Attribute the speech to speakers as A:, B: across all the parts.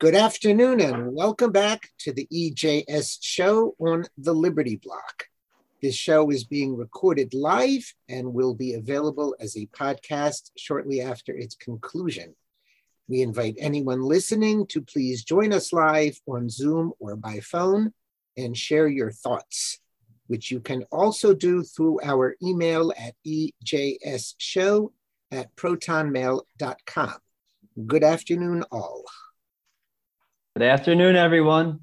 A: Good afternoon and welcome back to the EJS show on the Liberty Block. This show is being recorded live and will be available as a podcast shortly after its conclusion. We invite anyone listening to please join us live on Zoom or by phone and share your thoughts, which you can also do through our email at ejsshow at protonmail.com. Good afternoon, all.
B: Good afternoon, everyone.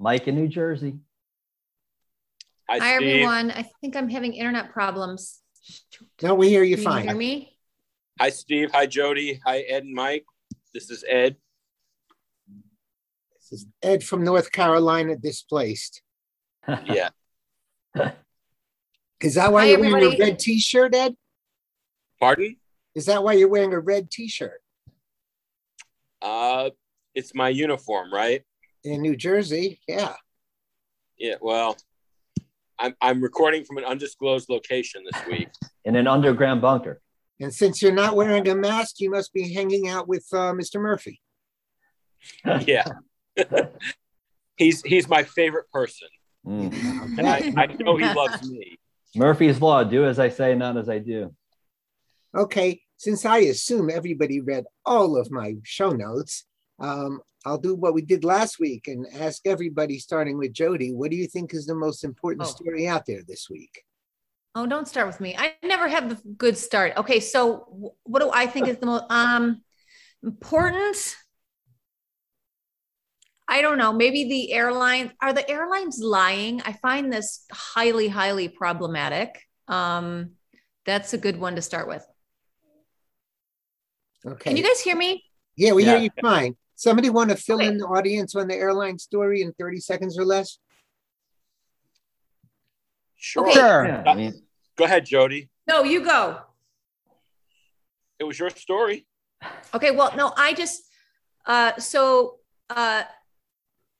B: Mike in New Jersey.
C: Hi, Hi everyone. I think I'm having internet problems.
A: No, we hear you
C: Can
A: fine.
C: You hear me?
D: Hi, Steve. Hi, Jody. Hi, Ed and Mike. This is Ed.
A: This is Ed from North Carolina, displaced.
D: Yeah.
A: is that why
C: Hi,
A: you're wearing a red T-shirt, Ed?
D: Pardon?
A: Is that why you're wearing a red T-shirt
D: Uh, it's my uniform, right?
A: in New Jersey? Yeah.
D: Yeah. Well, I'm I'm recording from an undisclosed location this week.
B: in an underground bunker.
A: And since you're not wearing a mask, you must be hanging out with uh, Mr. Murphy.
D: yeah. he's he's my favorite person,
B: Mm.
D: and I, I know he loves me.
B: Murphy's Law do as I say, not as I do.
A: Okay, since I assume everybody read all of my show notes, um, I'll do what we did last week and ask everybody, starting with Jody, what do you think is the most important
C: Oh.
A: story out there this week?
C: Oh, don't start with me. I never have the good start. Okay, so what do I think is the most um important? I don't know. Maybe the airlines are the airlines lying. I find this highly, highly problematic. Um, that's a good one to start with.
A: Okay.
C: Can you guys hear me?
A: yeah, we hear you fine. Somebody want to fill
C: Okay.
A: in the audience on the airline story in 30 seconds or less?
D: Sure.
C: Okay.
B: Yeah, I mean,
D: Go ahead, Jody.
C: No, you go.
D: It was your story.
C: Okay, well, no, I just uh so uh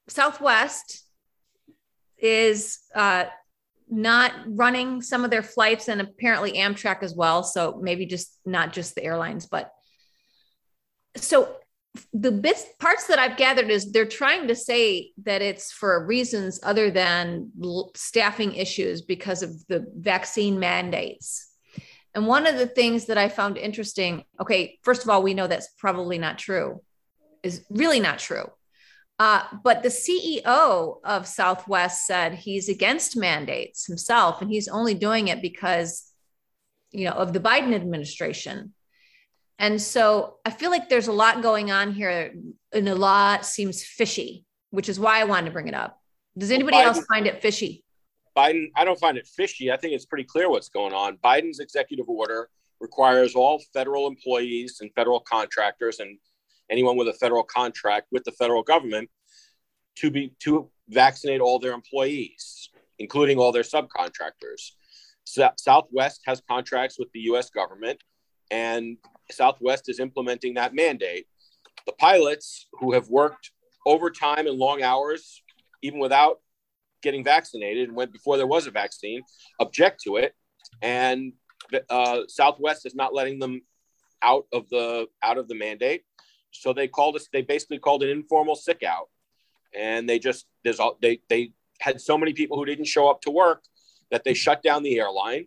C: Southwest is uh not running some of their flights and apparently Amtrak as well, so maybe just not just the airlines, but so the bits parts that I've gathered is they're trying to say that it's for reasons other than staffing issues because of the vaccine mandates. And one of the things that I found interesting, okay, first of all, we know that's probably not true, is really not true. Uh, but the CEO of Southwest said he's against mandates himself, and he's only doing it because, you know, of the Biden administration. And so I feel like there's a lot going on here, and a lot seems fishy, which is why I wanted to bring it up. Does anybody else
D: Biden-
C: find it fishy?
D: Biden, I don't find it fishy. I think it's pretty clear what's going on. Biden's executive order requires all federal employees and federal contractors and anyone with a federal contract with the federal government to be to vaccinate all their employees, including all their subcontractors. So, Southwest has contracts with the U.S. government, and Southwest is implementing that mandate. The pilots who have worked overtime and long hours, even without getting vaccinated and went before there was a vaccine object to it. And uh, southwest is not letting them out of the out of the mandate. So they called us they basically called an informal sick out. And they just there's all they they had so many people who didn't show up to work that they shut down the airline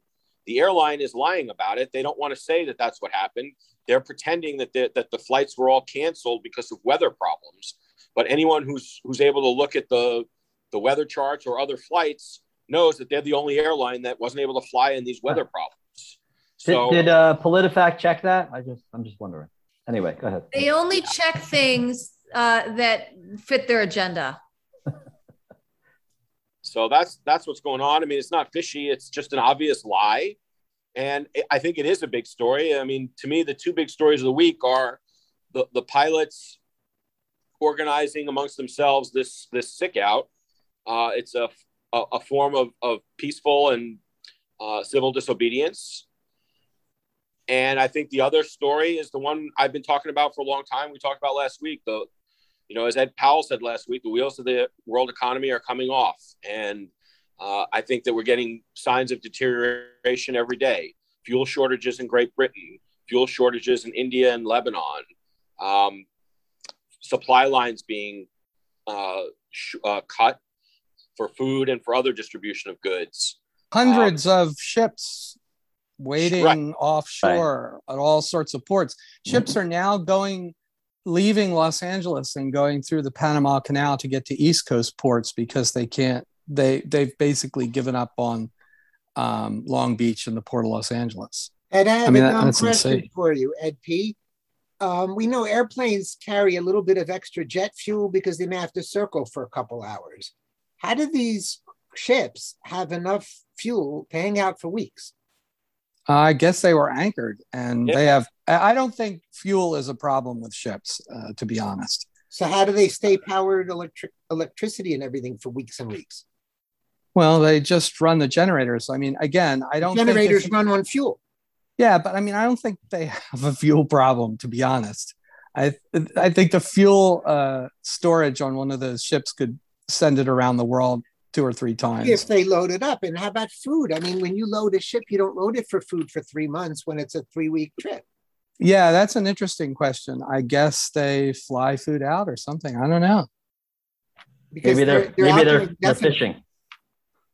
D: the airline is lying about it they don't want to say that that's what happened they're pretending that the, that the flights were all canceled because of weather problems but anyone who's who's able to look at the the weather charts or other flights knows that they're the only airline that wasn't able to fly in these weather problems.
B: did, did uh, PolitiFact check that? I just, I'm just wondering. Anyway, go ahead.
C: They only check things uh, that fit their agenda.
D: so that's that's what's going on. I mean, it's not fishy; it's just an obvious lie, and I think it is a big story. I mean, to me, the two big stories of the week are the the pilots organizing amongst themselves this this sick out. Uh, it's a, a a form of of peaceful and uh, civil disobedience. And I think the other story is the one I've been talking about for a long time. We talked about last week. The, you know, as Ed Powell said last week, the wheels of the world economy are coming off, and uh, I think that we're getting signs of deterioration every day. Fuel shortages in Great Britain, fuel shortages in India and Lebanon, um, supply lines being uh, sh- uh, cut for food and for other distribution of goods.
E: Hundreds of ships waiting
D: Right.
E: offshore at all sorts of ports. Ships are now going, leaving Los Angeles and going through the Panama Canal to get to East Coast ports because they can't. They they've basically given up on um, Long Beach and the port of Los Angeles.
A: Ed, I have
E: I mean,
A: a
E: that-
A: dumb question
E: insane.
A: for you, Ed P. Um, we know airplanes carry a little bit of extra jet fuel because they may have to circle for a couple hours. How do these ships have enough fuel to hang out for weeks?
E: I guess they were anchored, and
D: Yeah.
E: they have. I I don't think fuel is a problem with ships, uh, to be honest.
A: So how do they stay powered electric electricity and everything for weeks and weeks?
E: Well, they just run the generators. I mean, again, I don't. think if-
A: Generators run on fuel.
E: Yeah, but I mean, I don't think they have a fuel problem, to be honest. I I think the fuel uh, storage on one of those ships could send it around the world two or three times.
A: If they load it up. And how about food? I mean, when you load a ship, you don't load it for food for three months when it's a three week trip.
E: Yeah, that's an interesting question. I guess they fly food out or something. I don't know.
A: Because
B: Maybe they're,
A: out
B: maybe they're,
A: there
B: they're
A: indefinitely.
B: fishing.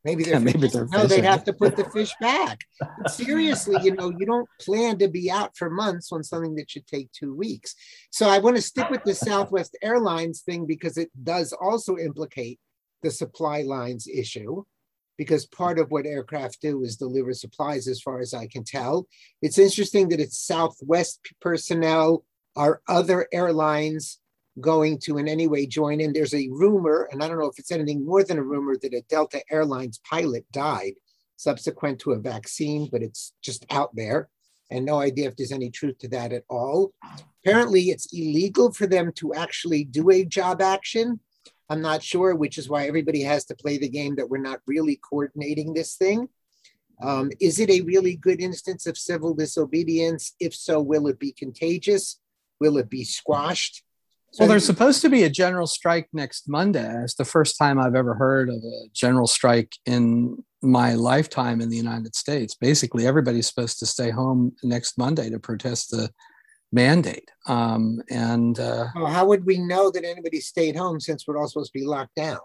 A: Maybe they're
E: Yeah, maybe they're
A: no, they'd have to put the fish back. But seriously, you know, you don't plan to be out for months on something that should take two weeks. So I want to stick with the Southwest Airlines thing because it does also implicate the supply lines issue. Because part of what aircraft do is deliver supplies, as far as I can tell. It's interesting that it's Southwest personnel. Are other airlines going to in any way join in? There's a rumor, and I don't know if it's anything more than a rumor, that a Delta Airlines pilot died subsequent to a vaccine, but it's just out there. And no idea if there's any truth to that at all. Apparently, it's illegal for them to actually do a job action. I'm not sure, which is why everybody has to play the game that we're not really coordinating this thing. Um, is it a really good instance of civil disobedience? If so, will it be contagious? Will it be squashed?
E: Well, there's supposed to be a general strike next Monday. It's the first time I've ever heard of a general strike in my lifetime in the United States. Basically, everybody's supposed to stay home next Monday to protest the mandate. Um, and uh,
A: Well, how would we know that anybody stayed home since we're all supposed to be locked down?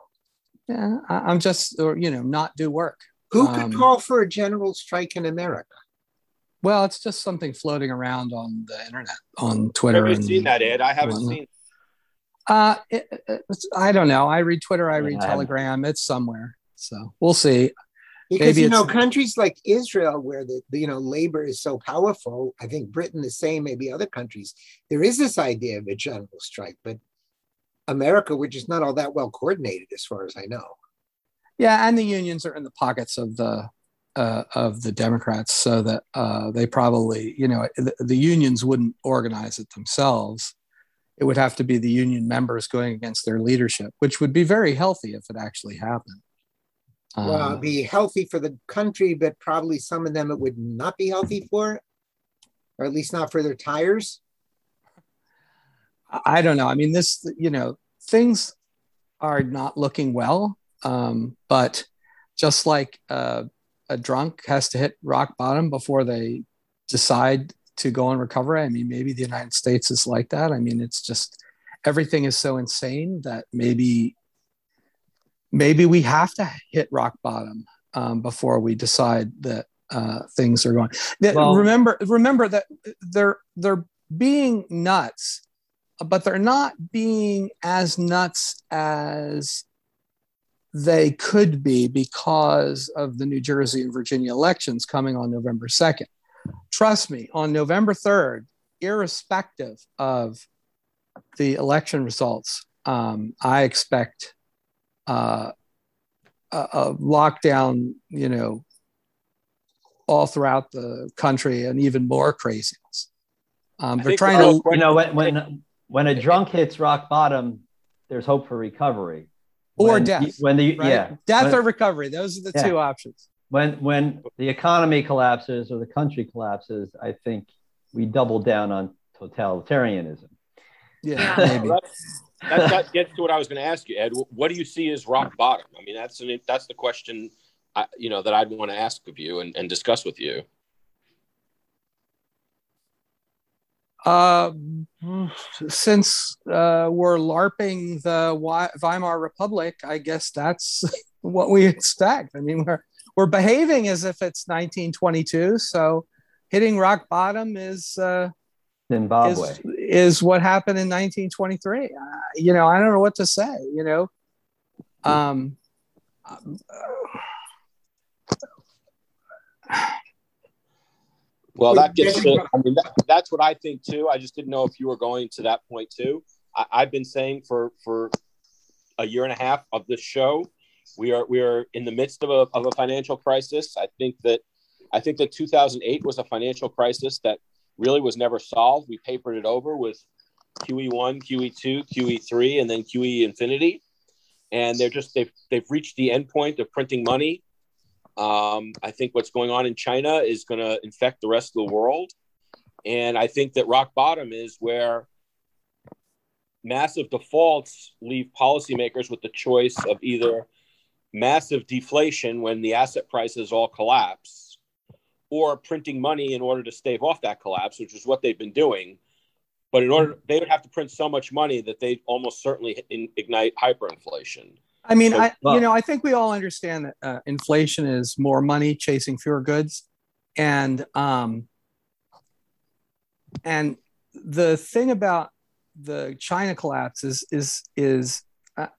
E: yeah, I, I'm just, or, you know, not do work.
A: Who could
E: Um,
A: call for a general strike in America?
E: Well, it's just something floating around on the internet, on Twitter.
D: Have you
E: and
D: seen that, Ed? I haven't
E: whatnot.
D: seen.
E: Uh, it, it's, I don't know. I read Twitter. I
B: Yeah,
E: read
B: I haven't.
E: Telegram. It's somewhere. So we'll see.
A: Because
E: maybe
A: you know, countries like Israel, where the, the you know labor is so powerful, I think Britain the same, maybe other countries, there is this idea of a general strike, but America, which is not all that well coordinated, as far as I know.
E: Yeah, and the unions are in the pockets of the uh, of the Democrats, so that uh, they probably, you know, the, the unions wouldn't organize it themselves. It would have to be the union members going against their leadership, which would be very healthy if it actually happened.
A: well,
E: Um,
A: it'd be healthy for the country, but probably some of them it would not be healthy for, or at least not for their tires.
E: I I don't know. I mean, this, you know, things are not looking well. Um, but just like uh, a drunk has to hit rock bottom before they decide to go and recover. I mean, maybe the United States is like that. I mean, it's just everything is so insane that maybe maybe we have to hit rock bottom um, before we decide that uh, things are going. That-
B: Well-
E: remember, remember that they're they're being nuts but they're not being as nuts as they could be because of the New Jersey and Virginia elections coming on November 2nd. Trust me, on November 3rd, irrespective of the election results, um, I expect uh, a, a lockdown, you know, all throughout the country and even more craziness. Um, they're trying to
D: real
B: You know, when, when, when a drunk hits rock bottom, there's hope for recovery.
E: Or
B: When
E: death,
B: When the,
E: right?
B: yeah.
E: Death
B: when,
E: or recovery. Those are the
B: Yeah.
E: two options.
B: When, when the economy collapses or the country collapses, I think we double down on totalitarianism.
E: Yeah,
C: Yeah.
E: maybe.
D: Well, that, that, that gets to what I was going to ask you, Ed. What do you see as rock bottom? I mean, that's an, that's the question, I, you know, that I'd want to ask of you and, and discuss with you.
E: Uh, since uh, we're LARPing the Weimar Republic, I guess that's what we expect. I mean, we're we're behaving as if it's 1922. So, hitting rock bottom is uh,
B: Zimbabwe
E: is, is, what happened in 1923. Uh, you know, I don't know what to say. You know, um,
D: well, that gets. To, I mean, that, that's what I think too. I just didn't know if you were going to that point too. I, I've been saying for for a year and a half of this show, we are we are in the midst of a of a financial crisis. I think that I think that 2008 was a financial crisis that really was never solved. We papered it over with QE1, QE2, QE3, and then QE infinity. And they're just they've they've reached the end point of printing money. Um, I think what's going on in China is going to infect the rest of the world. And I think that rock bottom is where massive defaults leave policymakers with the choice of either massive deflation when the asset prices all collapse or printing money in order to stave off that collapse, which is what they've been doing. But in order, they would have to print so much money that they almost certainly ignite hyperinflation.
E: I mean, so, I you know, I think we all understand that uh, inflation is more money chasing fewer goods, and um, and the thing about the China collapse is is is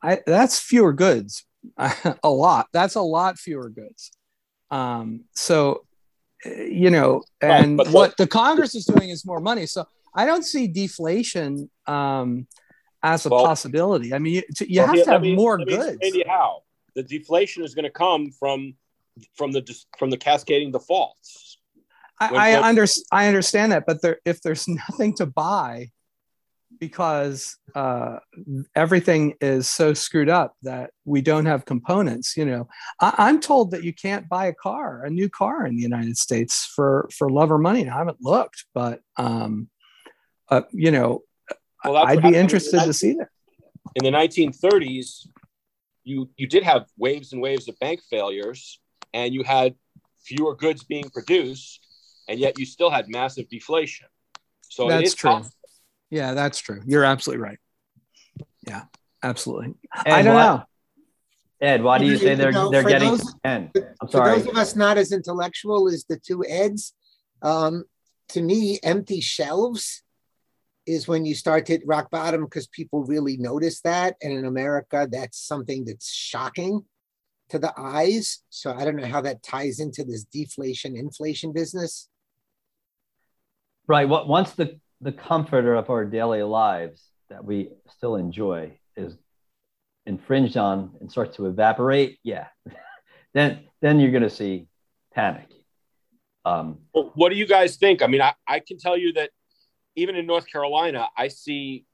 E: I, that's fewer goods, a lot. That's a lot fewer goods. Um, so you know, and right, what the Congress is doing is more money. So I don't see deflation um, as a well, possibility. I mean, you, you well, have to have me, more goods.
D: How the deflation is going to come from from the from the cascading defaults.
E: I, I, under, I understand that, but there, if there's nothing to buy, because uh, everything is so screwed up that we don't have components. You know, I, am told that you can't buy a car, a new car in the United States for for love or money. I haven't looked, but um, uh, you know, well, I'd be interested to see that.
D: In the 1930s, you you did have waves and waves of bank failures, and you had fewer goods being produced, and yet you still had massive deflation. So
E: that's true. Possible yeah, that's true. You're absolutely right. Yeah, absolutely. Ed, I don't
B: why,
E: know.
B: Ed, why do you say they're you know, they're getting those, 10? I'm sorry.
A: For those of us not as intellectual as the two Eds, um, to me, empty shelves is when you start to hit rock bottom because people really notice that. And in America, that's something that's shocking to the eyes. So I don't know how that ties into this deflation inflation business.
B: Right. What once the the comforter of our daily lives that we still enjoy is infringed on and starts to evaporate, yeah, then then you're going to see panic.
D: Um, well, what do you guys think? I mean, I, I can tell you that even in North Carolina, I see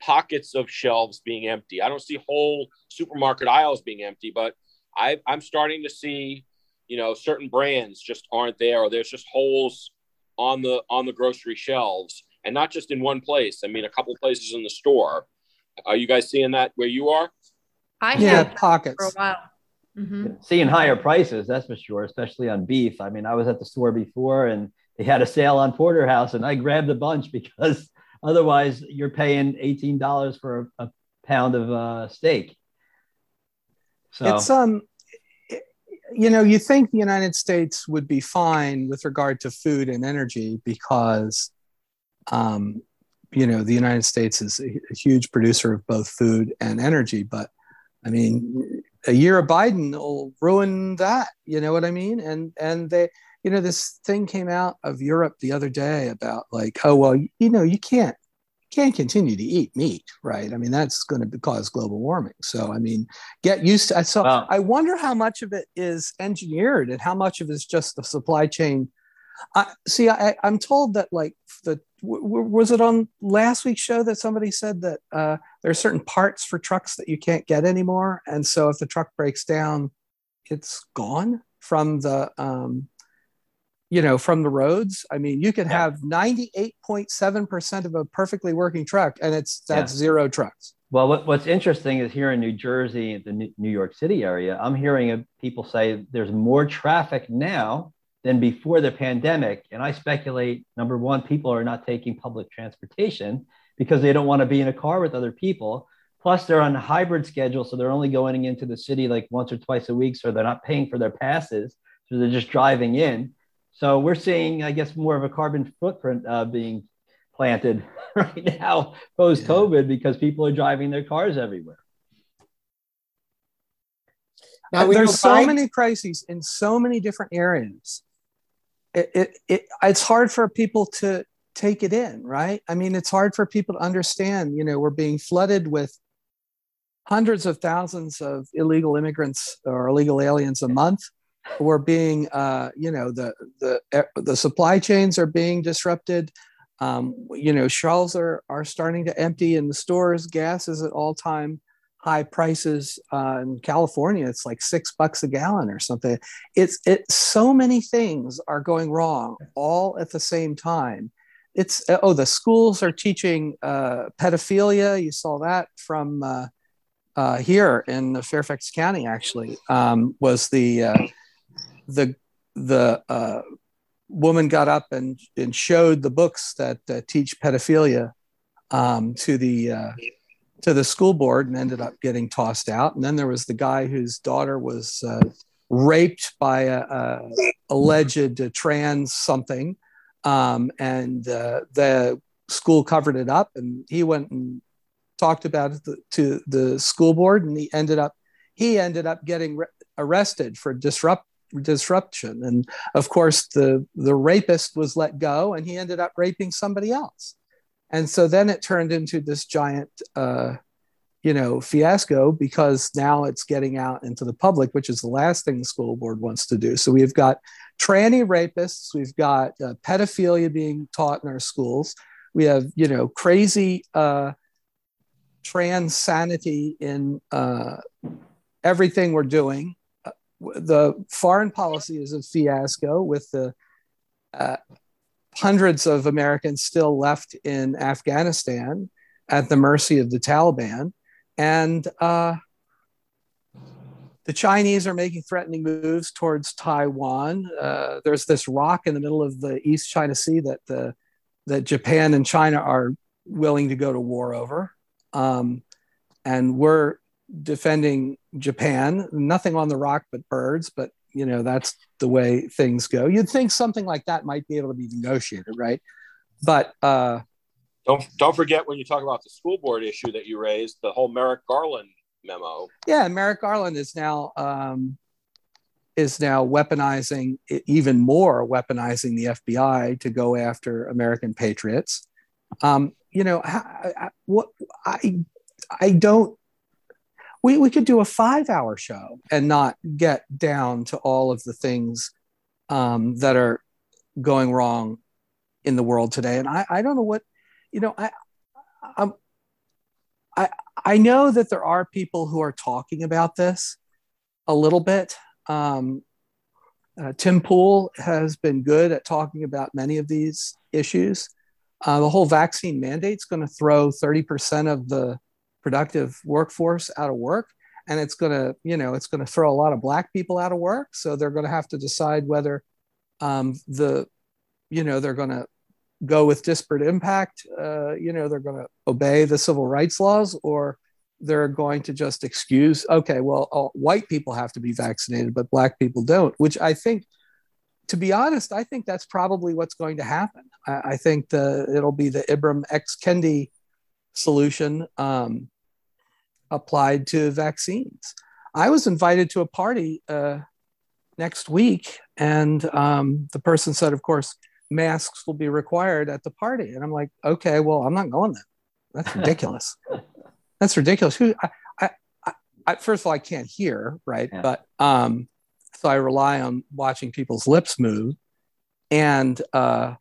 D: pockets of shelves being empty. I don't see whole supermarket aisles being empty, but I, I'm starting to see, you know, certain brands just aren't there, or there's just holes on the on the grocery shelves and not just in one place i mean a couple places in the store. Are you guys seeing that where you are?
C: I
E: yeah, have pockets. for a while.
B: Mm-hmm. seeing higher prices that's for sure especially on beef. I mean i was at the store before and they had a sale on porterhouse and i grabbed a bunch because otherwise you're paying $18 for a, a pound of uh, steak.
E: So it's um you know, you think the United States would be fine with regard to food and energy because, um, you know, the United States is a, a, huge producer of both food and energy. But I mean, a year of Biden will ruin that. You know what I mean? And and they, you know, this thing came out of Europe the other day about like, oh well, you know, you can't can't continue to eat meat, right? I mean, that's going to cause global warming. So, I mean, get used to. So, wow. I wonder how much of it is engineered and how much of it is just the supply chain. I see. I, am told that like the w- was it on last week's show that somebody said that uh, there are certain parts for trucks that you can't get anymore, and so if the truck breaks down, it's gone from the um, you know, from the roads. I mean, you can yeah. have 98.7% of a perfectly working truck and it's that's yeah. zero trucks.
B: Well, what, what's interesting is here in New Jersey, the New York City area, I'm hearing people say there's more traffic now than before the pandemic. And I speculate number one, people are not taking public transportation because they don't want to be in a car with other people. Plus, they're on a hybrid schedule, so they're only going into the city like once or twice a week, so they're not paying for their passes, so they're just driving in. So we're seeing, I guess, more of a carbon footprint uh, being planted right now post COVID yeah. because people are driving their cars everywhere.
E: Now, there's so many crises in so many different areas. It, it, it, it's hard for people to take it in, right? I mean, it's hard for people to understand. You know, we're being flooded with hundreds of thousands of illegal immigrants or illegal aliens a month. We're being, uh, you know, the the the supply chains are being disrupted. Um, you know, shelves are are starting to empty in the stores. Gas is at all time high prices uh, in California. It's like six bucks a gallon or something. It's it. So many things are going wrong all at the same time. It's oh, the schools are teaching uh, pedophilia. You saw that from. Uh, uh, here in Fairfax County, actually, um, was the uh, the the uh, woman got up and, and showed the books that uh, teach pedophilia um, to the uh, to the school board and ended up getting tossed out. And then there was the guy whose daughter was uh, raped by a, a alleged trans something, um, and the school covered it up, and he went and talked about it to the school board, and he ended up he ended up getting re- arrested for disrupt disruption. And of course, the the rapist was let go, and he ended up raping somebody else. And so then it turned into this giant, uh, you know, fiasco because now it's getting out into the public, which is the last thing the school board wants to do. So we've got tranny rapists, we've got uh, pedophilia being taught in our schools. We have, you know, crazy uh, trans sanity in uh, everything we're doing. The foreign policy is a fiasco with the uh, hundreds of Americans still left in Afghanistan at the mercy of the Taliban. And uh, the Chinese are making threatening moves towards Taiwan. Uh, there's this rock in the middle of the East China Sea that the that Japan and China are willing to go to war over. Um, and we're defending Japan. Nothing on the rock but birds, but you know that's the way things go. You'd think something like that might be able to be negotiated, right? But uh,
D: don't don't forget when you talk about the school board issue that you raised, the whole Merrick Garland memo.
E: Yeah, Merrick Garland is now um, is now weaponizing even more, weaponizing the FBI to go after American patriots. Um, you know, I, I, what I I don't. We, we could do a five hour show and not get down to all of the things um, that are going wrong in the world today. And I, I don't know what, you know, I, I'm, I, I know that there are people who are talking about this a little bit. Um, uh, Tim Pool has been good at talking about many of these issues. Uh, the whole vaccine mandate is going to throw 30% of the productive workforce out of work. And it's going to, you know, it's going to throw a lot of black people out of work. So they're going to have to decide whether um, the, you know, they're going to go with disparate impact, uh, you know, they're going to obey the civil rights laws or they're going to just excuse, okay, well, all, white people have to be vaccinated, but black people don't, which I think – to be honest, I think that's probably what's going to happen. I, I think the it'll be the Ibram X Kendi solution um, applied to vaccines. I was invited to a party uh, next week, and um, the person said, of course, masks will be required at the party. And I'm like, okay, well, I'm not going then. That's ridiculous. That's ridiculous. Who? I, I, I, first of all, I can't hear, right? Yeah. But um, so I rely on watching people's lips move. And uh,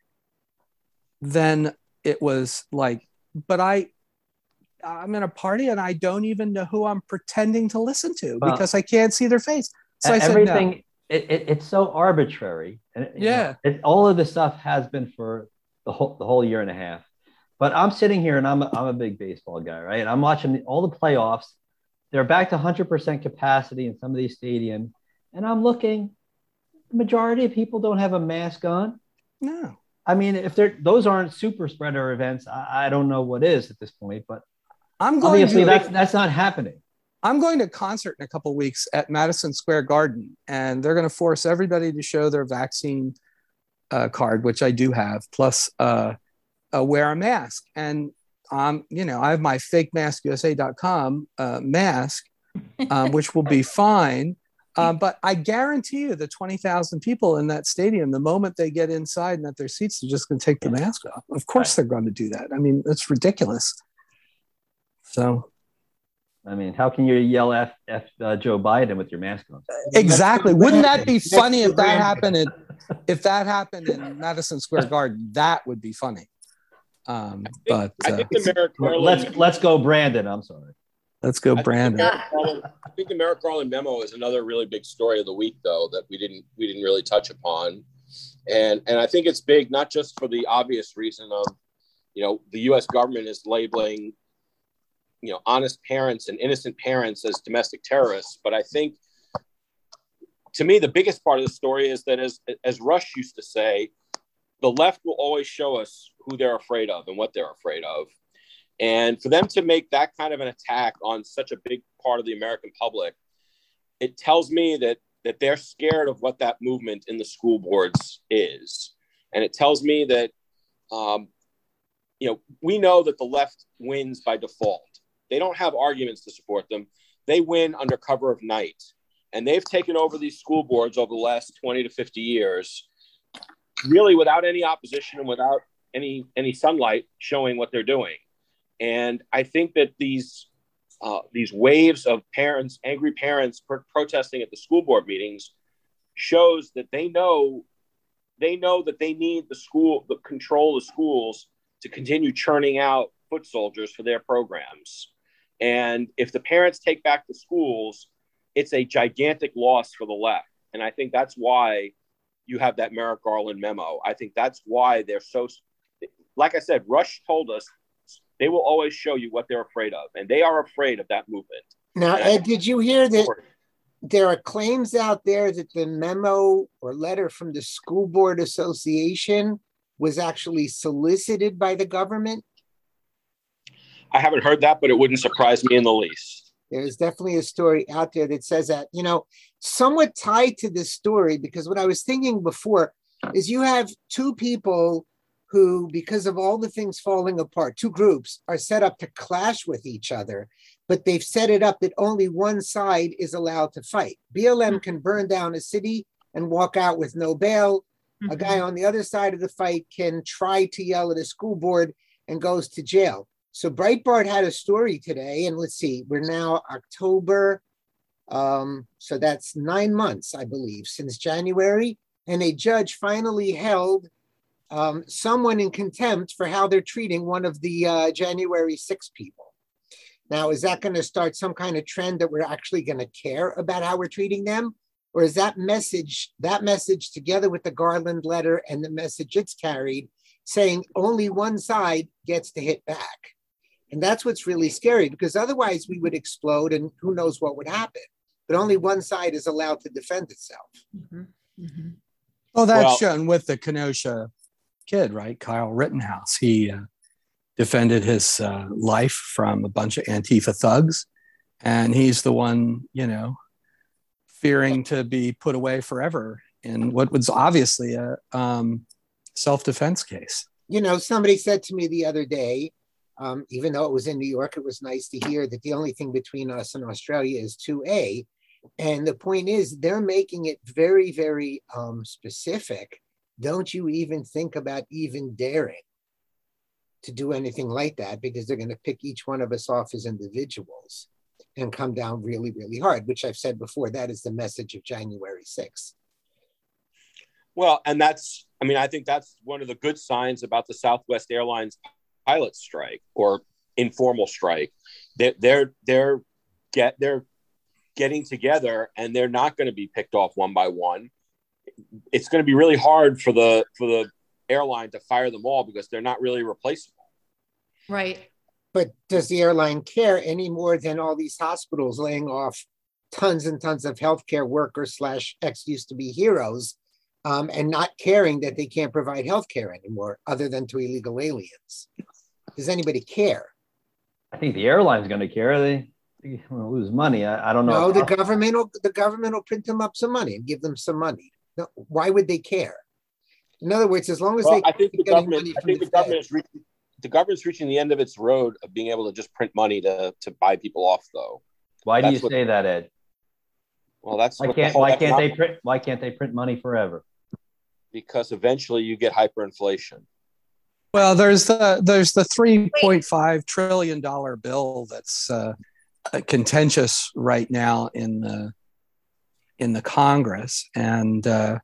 E: then it was like, but I, I'm in a party and I don't even know who I'm pretending to listen to well, because I can't see their face. So I said, everything. No.
B: It, it, it's so arbitrary. And,
E: yeah,
B: know, it, all of this stuff has been for the whole the whole year and a half. But I'm sitting here and I'm a, I'm a big baseball guy, right? And I'm watching the, all the playoffs. They're back to 100% capacity in some of these stadiums. And I'm looking, the majority of people don't have a mask on.
E: No.
B: I mean, if they're those aren't super spreader events, I, I don't know what is at this point, but
E: I'm going
B: obviously
E: to
B: that's that's not happening.
E: I'm going to a concert in a couple weeks at Madison Square Garden, and they're going to force everybody to show their vaccine uh, card, which I do have, plus uh, uh, wear a mask. And um, you know, I have my fakemaskusa.com uh, mask, um, which will be fine. Um, but I guarantee you, the 20,000 people in that stadium, the moment they get inside and at their seats, they're just going to take the mask off. Of course, they're going to do that. I mean, it's ridiculous. So,
B: I mean, how can you yell F, F uh, Joe Biden with your mask on?
E: exactly. Wouldn't that be funny if that happened? In, if that happened in Madison Square Garden, that would be funny. Um, but
D: I
E: uh,
D: think the Merrick Garland,
B: Let's let's go, Brandon. I'm sorry.
E: let's go,
D: I think
E: Brandon.
D: Garland- I think the Merrick Garland memo is another really big story of the week, though, that we didn't we didn't really touch upon, and and I think it's big not just for the obvious reason of, you know, the U.S. government is labeling, you know, honest parents and innocent parents as domestic terrorists, but I think, to me, the biggest part of the story is that as as Rush used to say, the left will always show us who they're afraid of and what they're afraid of. And for them to make that kind of an attack on such a big part of the American public, it tells me that that they're scared of what that movement in the school boards is, and it tells me that, um, you know, we know that the left wins by default. They don't have arguments to support them. They win under cover of night, and they've taken over these school boards over the last twenty to fifty years, really without any opposition and without any any sunlight showing what they're doing. And I think that these uh, these waves of parents, angry parents pro- protesting at the school board meetings, shows that they know they know that they need the school, the control of schools to continue churning out foot soldiers for their programs. And if the parents take back the schools, it's a gigantic loss for the left. And I think that's why you have that Merrick Garland memo. I think that's why they're so, like I said, Rush told us they will always show you what they're afraid of, and they are afraid of that movement.
A: Now,
D: And
A: Ed, did you hear that there are claims out there that the memo or letter from the School Board Association was actually solicited by the government?
D: I haven't heard that, but it wouldn't surprise me in the least.
A: There's definitely a story out there that says that, you know, somewhat tied to this story, because what I was thinking before is you have two people who, because of all the things falling apart, two groups are set up to clash with each other, but they've set it up that only one side is allowed to fight. BLM mm-hmm. can burn down a city and walk out with no bail. A guy mm-hmm. on the other side of the fight can try to yell at a school board and goes to jail. So Breitbart had a story today, and let's see, we're now October. Um, so that's nine months, I believe, since January. And a judge finally held um, someone in contempt for how they're treating one of the uh, January 6 people. Now, is that going to start some kind of trend that we're actually going to care about how we're treating them? Or is that message, that message together with the Garland letter and the message it's carried, saying only one side gets to hit back? And that's what's really scary because otherwise we would explode and who knows what would happen. But only one side is allowed to defend itself.
C: Mhm. Mhm.
E: Well, that's
D: Well-
E: shown with the Kenosha kid, right? Kyle Rittenhouse. He uh, defended his uh, life from a bunch of Antifa thugs, and he's the one, you know, fearing to be put away forever in what was obviously a um, self-defense case.
A: You know, somebody said to me the other day, um, even though it was in New York, it was nice to hear that the only thing between us and Australia is 2A. And the point is, they're making it very, very um, specific. Don't you even think about even daring to do anything like that because they're going to pick each one of us off as individuals and come down really, really hard, which I've said before. That is the message of January 6th.
D: Well, and that's, I mean, I think that's one of the good signs about the Southwest Airlines pilot strike or informal strike. They're they're they're get they're getting together and they're not going to be picked off one by one. It's going to be really hard for the for the airline to fire them all because they're not really replaceable.
C: Right.
A: But does the airline care any more than all these hospitals laying off tons and tons of healthcare workers slash ex used to be heroes um, and not caring that they can't provide healthcare anymore other than to illegal aliens. Does anybody care?
B: I think the airline's going to care. They, they lose money. I, I don't know.
A: No, the government will the government will print them up some money and give them some money. No, why would they care? In other words, as long as
D: Well,
A: they
D: I think the government, I think
A: the
D: the government is reaching, the government's reaching the end of its road of being able to just print money to, to buy people off though.
B: Why do you
D: what-
B: say that, Ed?
D: Well, that's
B: Why can't why can't they print why can't they print money forever?
D: Because eventually you get hyperinflation.
E: Well, there's the there's the three point five trillion dollar bill that's uh, contentious right now in the in the Congress, and uh,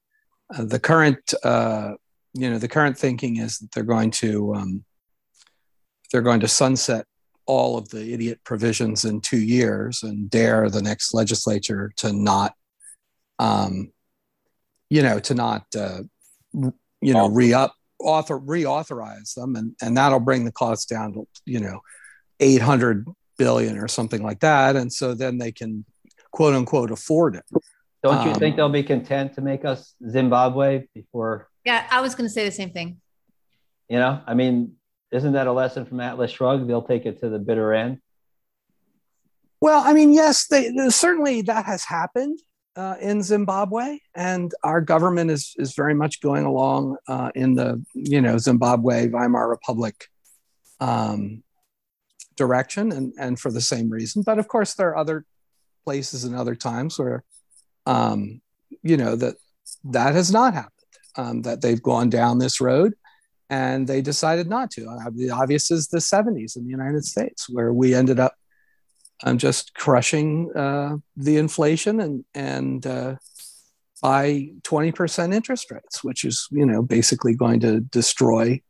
E: the current uh, you know the current thinking is that they're going to um, they're going to sunset all of the idiot provisions in two years and dare the next legislature to not um, you know to not uh, you know re up author reauthorize them and and that'll bring the cost down to you know 800 billion or something like that and so then they can quote unquote afford it
B: Don't you
E: Um,
B: think they'll be content to make us Zimbabwe before
C: Yeah, I was going to say the same thing.
B: you know? I mean, isn't that a lesson from Atlas Shrugged? They'll take it to the bitter end.
E: well i mean yes they certainly that has happened uh, in zimbabwe and our government is is very much going along uh, in the you know zimbabwe weimar republic um, direction and and for the same reason. But of course there are other places and other times where um, you know that that has not happened um, that they've gone down this road and they decided not to. Uh, the obvious is the 70s in the united states where we ended up um, just crushing uh, the inflation and and uh, by 20% interest rates which is you know basically going to destroy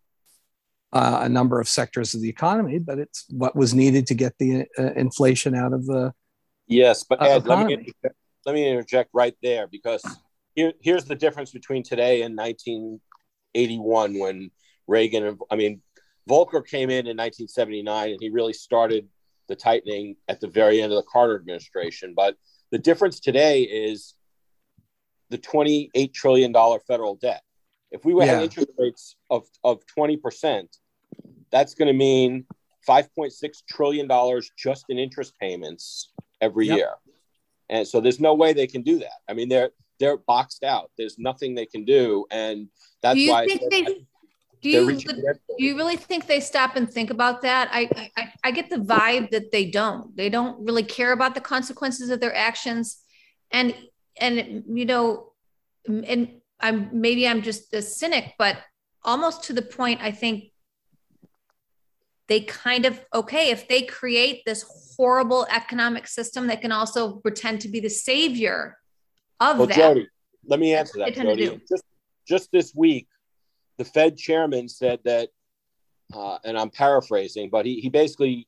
E: uh, a number of sectors of the economy but it's what was needed to get the uh, inflation out of the
D: Yes, but Ed, let me, let me interject right there because here, here's the difference between today and 1981 when Reagan, and- I mean, Volcker came in in 1979 and he really started the tightening at the very end of the Carter administration. But the difference today is the $28 trillion federal debt. If we had
E: Yeah.
D: interest rates of, of 20%, that's going to mean $5.6 trillion just in interest payments every
E: Yep.
D: year. And so there's no way they can do that. I mean, they're they're boxed out. There's nothing they can do, and that's
C: Do you
D: why
C: think they? Do you do you really think they stop and think about that? I, I I get the vibe that they don't. They don't really care about the consequences of their actions, and and you know, and I'm maybe I'm just a cynic, but almost to the point I think they kind of okay if they create this horrible economic system that can also pretend to be the savior of
D: Well,
C: that.
D: Jody, let me answer that, Jody. Just just this week, the Fed chairman said that, uh, and I'm paraphrasing, but he he basically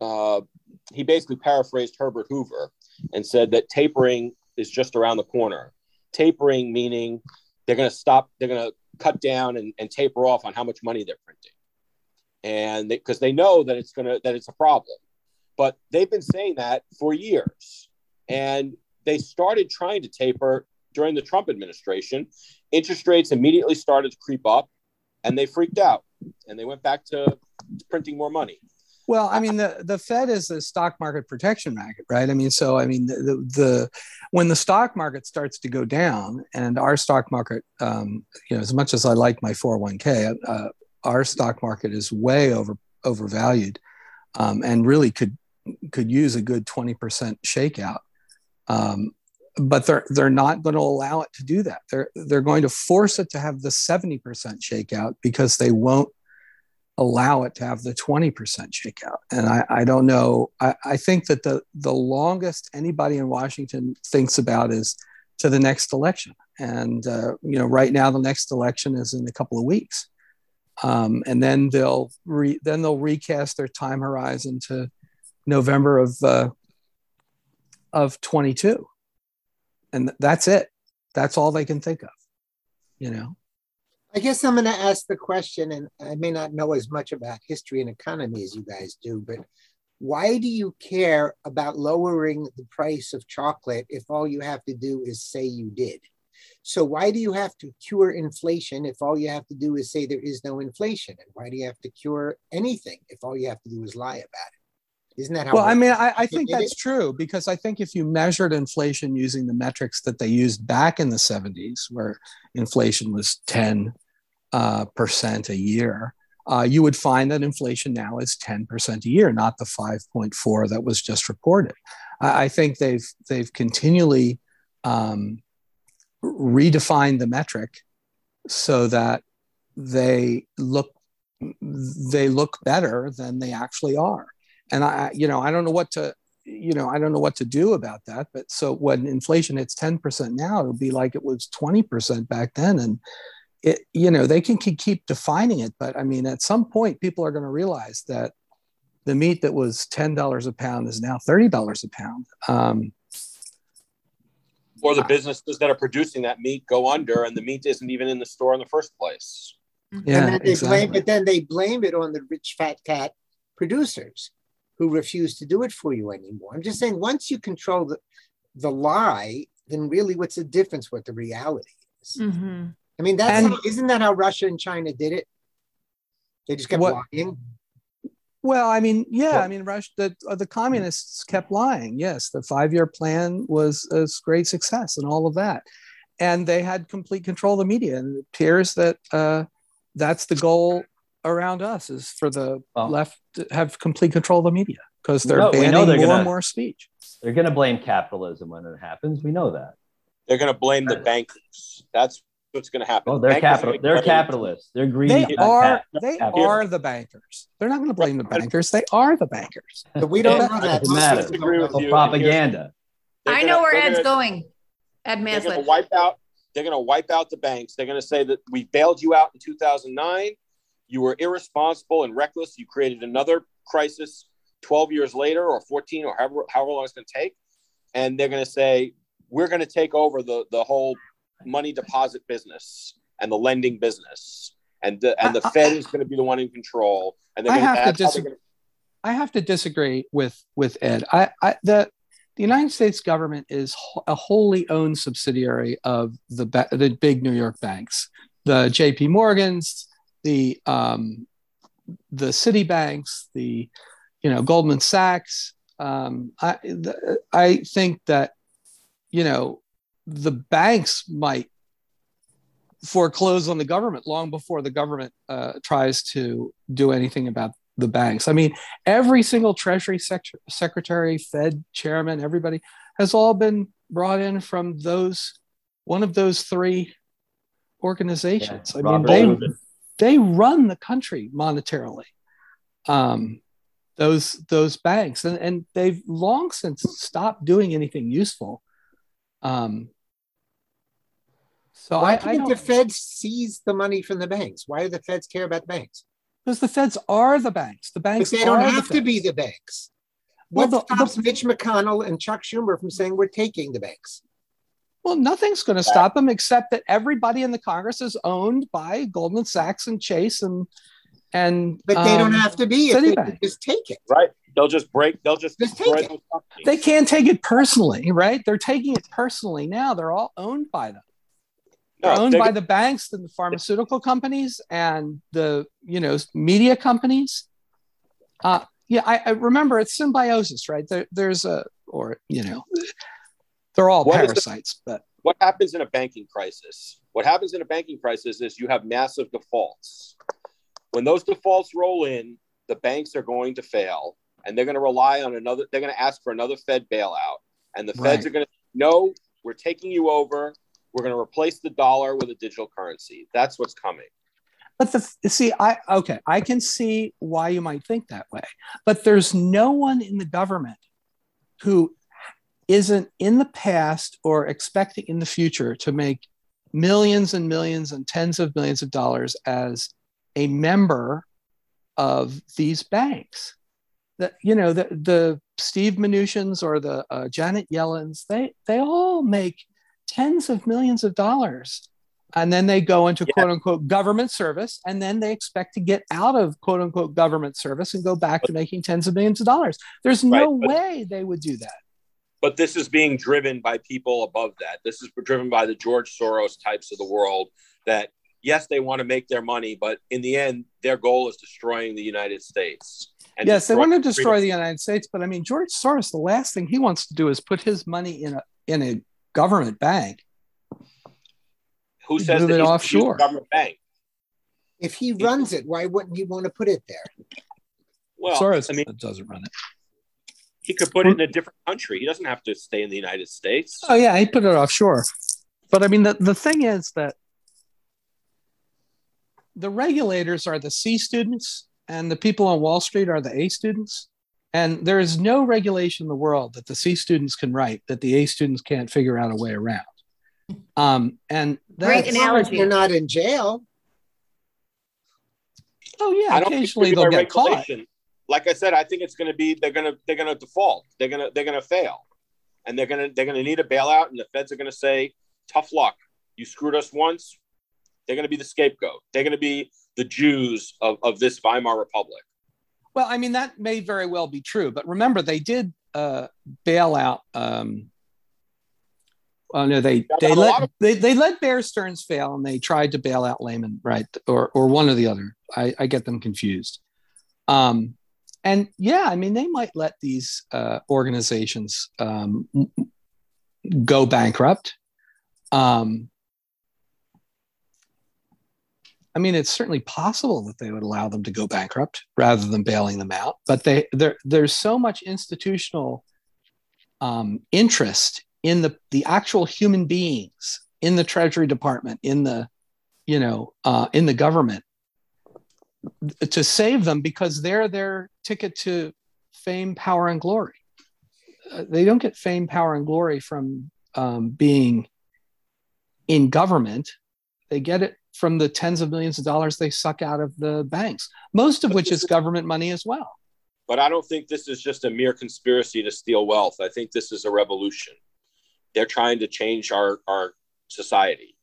D: uh, he basically paraphrased Herbert Hoover and said that tapering is just around the corner. Tapering meaning they're going to stop, they're going to cut down and, and taper off on how much money they're printing, and because they, know that it's going to that it's a problem. But they've been saying that for years, and they started trying to taper during the Trump administration. Interest rates immediately started to creep up, and they freaked out, and they went back to printing more money.
E: Well, I mean, the, the Fed is a stock market protection market, right? I mean, so I mean, the, the, the when the stock market starts to go down, and our stock market, um, you know, as much as I like my 401k, uh, our stock market is way over overvalued, um, and really could could use a good 20% shakeout. Um, but they're they're not going to allow it to do that. They're they're going to force it to have the 70% shakeout because they won't allow it to have the 20% shakeout. And I, I don't know. I, I think that the, the longest anybody in Washington thinks about is to the next election. And, uh, you know, right now the next election is in a couple of weeks. Um, and then they'll re, then they'll recast their time horizon to November of, uh, of 22. And that's it. That's all they can think of, you know?
A: I guess I'm going to ask the question, and I may not know as much about history and economy as you guys do, but why do you care about lowering the price of chocolate if all you have to do is say you did? So why do you have to cure inflation if all you have to do is say there is no inflation? And why do you have to cure anything if all you have to do is lie about it? Isn't that how?
E: Well, I mean, I, I think that's
A: it?
E: true because I think if you measured inflation using the metrics that they used back in the 70s, where inflation was 10 uh, percent a year, uh, you would find that inflation now is 10% a year, not the 5.4 that was just reported. I, I think they've they've continually um, redefined the metric so that they look they look better than they actually are. And I, you know, I don't know what to, you know, I don't know what to do about that. But so when inflation hits 10% now, it'll be like it was 20% back then. And it, you know, they can keep keep defining it. But I mean, at some point, people are going to realize that the meat that was $10 a pound is now $30 a pound. Um,
D: Or the businesses that are producing that meat go under, and the meat isn't even in the store in the first place.
E: yeah,
A: and then they
E: exactly.
A: blame, but then they blame it on the rich fat cat producers who refuse to do it for you anymore. I'm just saying, once you control the, the lie, then really, what's the difference what the reality is?
C: Mhm.
A: I mean, that's
E: And-
A: how, isn't that how Russia and China did it? They just kept
E: What-
A: lying.
E: Well, I mean, yeah, I mean, Rush, the uh, the communists kept lying. Yes, the five year plan was a great success and all of that, and they had complete control of the media. And it appears that uh, that's the goal around us is for the
B: Well-
E: left to have complete control of the media because they're
B: know- we know
E: banning
B: they're
E: more
B: gonna-
E: and more speech.
B: They're going to blame capitalism when it happens. We know that.
D: They're going to blame the uh, bankers. That's what's going to happen.
B: Oh, they're capital. They're capitalists. They're greedy.
E: They are
B: cap-
E: they
B: capital.
E: are the bankers. They're not going to blame the bankers. They are the bankers.
A: But we don't know that.
B: doesn't matter.
A: Most people
D: Agree
A: don't
D: with
B: Well, propaganda.
D: They're
C: I
D: gonna-
C: know where
D: they're
C: Ed's
D: gonna-
C: going. Ed
D: They're going to
C: Maslin.
D: wipe out. They're going to wipe out the banks. They're going to say that we bailed you out in 2009. You were irresponsible and reckless. You created another crisis 12 years later, or 14, or however however long it's going to take. And they're going to say we're going to take over the the whole money deposit business and the lending business, and the and the
E: I-
D: Fed is going to be the one in control. And they're
E: I have to
D: that's
E: disagree.
D: gonna-
E: I have to disagree with with Ed. I, I the the United States government is a wholly owned subsidiary of the the big New York banks, the J.P. Morgans, the um, the Citibanks, the you know Goldman Sachs. Um, I the, I think that you know the banks might foreclose on the government long before the government uh, tries to do anything about the banks. I mean, every single Treasury sec- secretary, Fed chairman, everybody has all been brought in from those one of those three organizations.
B: Yeah,
E: I mean,
B: Robert
E: they
B: Rubin.
E: They run the country monetarily. Um, those those banks, and and they've long since stopped doing anything useful. Um, so
A: Why
E: I, I
A: can't
E: don't
A: the Feds seize the money from the banks? Why do the Feds care about the banks?
E: because the feds are the banks. The
A: But
E: banks
A: they don't
E: are the
A: have to be the banks.
E: Well,
A: What
E: the-
A: stops
E: the-
A: Mitch McConnell and Chuck Schumer from saying we're taking the banks?
E: Well, nothing's going to stop them except that everybody in the Congress is owned by Goldman Sachs and Chase and and.
A: But they don't
E: um,
A: have to be if they
E: Citibank.
A: can just take it.
D: right. They'll just break. They'll just
A: Just take it.
E: They can't take it personally, right? They're taking it personally now. They're all owned by them. They're
D: No,
E: owned by the banks and the pharmaceutical companies and the you know media companies. Uh, yeah, I, I remember it's symbiosis, right? There, there's a or you know, they're all
D: What is the-
E: parasites, but
D: what happens in a banking crisis? What happens in a banking crisis is you have massive defaults. When those defaults roll in, the banks are going to fail and they're going to rely on another, they're going to ask for another Fed bailout. And the feds are going to, no, we're taking you over. We're going to replace the dollar with a digital currency. That's what's coming.
E: But the see, I okay, I can see why you might think that way, but there's no one in the government who isn't in the past or expecting in the future to make millions and millions and tens of millions of dollars as a member of these banks. That you know the the Steve Mnuchin's or the uh, Janet Yellen's they they all make tens of millions of dollars. And then they go into
D: Yeah.
E: quote unquote government service and then they expect to get out of quote unquote government service and go back to making tens of millions of dollars. There's no
D: Right, but-
E: way they would do that
D: but this is being driven by people above that. This is driven by the George Soros types of the world that yes, they want to make their money, but in the end, their goal is destroying the United States.
E: yes, they want to destroy freedom. the United States, but I mean, George Soros, the last thing he wants to do is put his money in a in a government bank.
D: Who says Move that it offshore? government bank?
A: If he runs it, why wouldn't he want to put it there?
E: Well, Soros I mean, doesn't run it.
D: He could put it in a different country. He doesn't have to stay in the United States.
E: Oh yeah, he put it offshore. But I mean, the, the thing is that the regulators are the C students and the people on Wall Street are the A students. And there is no regulation in the world that the C students can write that the A students can't figure out a way around. Um, and
C: that's, great analogy.
A: You're not in jail.
E: Oh yeah, occasionally they'll get caught.
D: Like I said, I think it's going to be they're going to they're going to default. They're going to they're going to fail, and they're going to they're going to need a bailout, and the feds are going to say, "Tough luck. You screwed us once. They're going to be the scapegoat. They're going to be the Jews of, of this Weimar Republic.
E: Well, I mean, that may very well be true. But remember, they did uh, bail out. Um, well, no, they they let of- they, they let Bear Stearns fail, and they tried to bail out Lehman, right, or or one or the other. I, I get them confused. Um, and yeah, I mean, they might let these uh, organizations um, go bankrupt. Um, I mean, it's certainly possible that they would allow them to go bankrupt rather than bailing them out. But they, there's so much institutional um, interest in the, the actual human beings in the Treasury Department, in the, you know, uh, in the government, to save them because they're their ticket to fame, power, and glory. Uh, they don't get fame, power, and glory from um, being in government. They get it from the tens of millions of dollars they suck out of the banks, most of which is government money as well.
D: But I don't think this is just a mere conspiracy to steal wealth. I think this is a revolution. They're trying to change our, our society.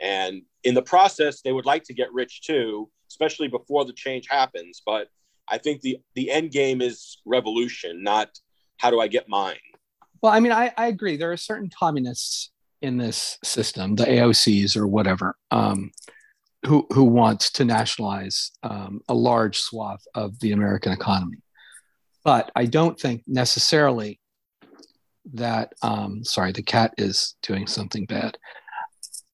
D: And in the process, they would like to get rich too, especially before the change happens. But I think the, the end game is revolution, not how do I get mine.
E: Well, I mean, I, I agree. There are certain communists in this system, the AOCs or whatever, um, who who wants to nationalize um, a large swath of the American economy. But I don't think necessarily that. Um, sorry, the cat is doing something bad.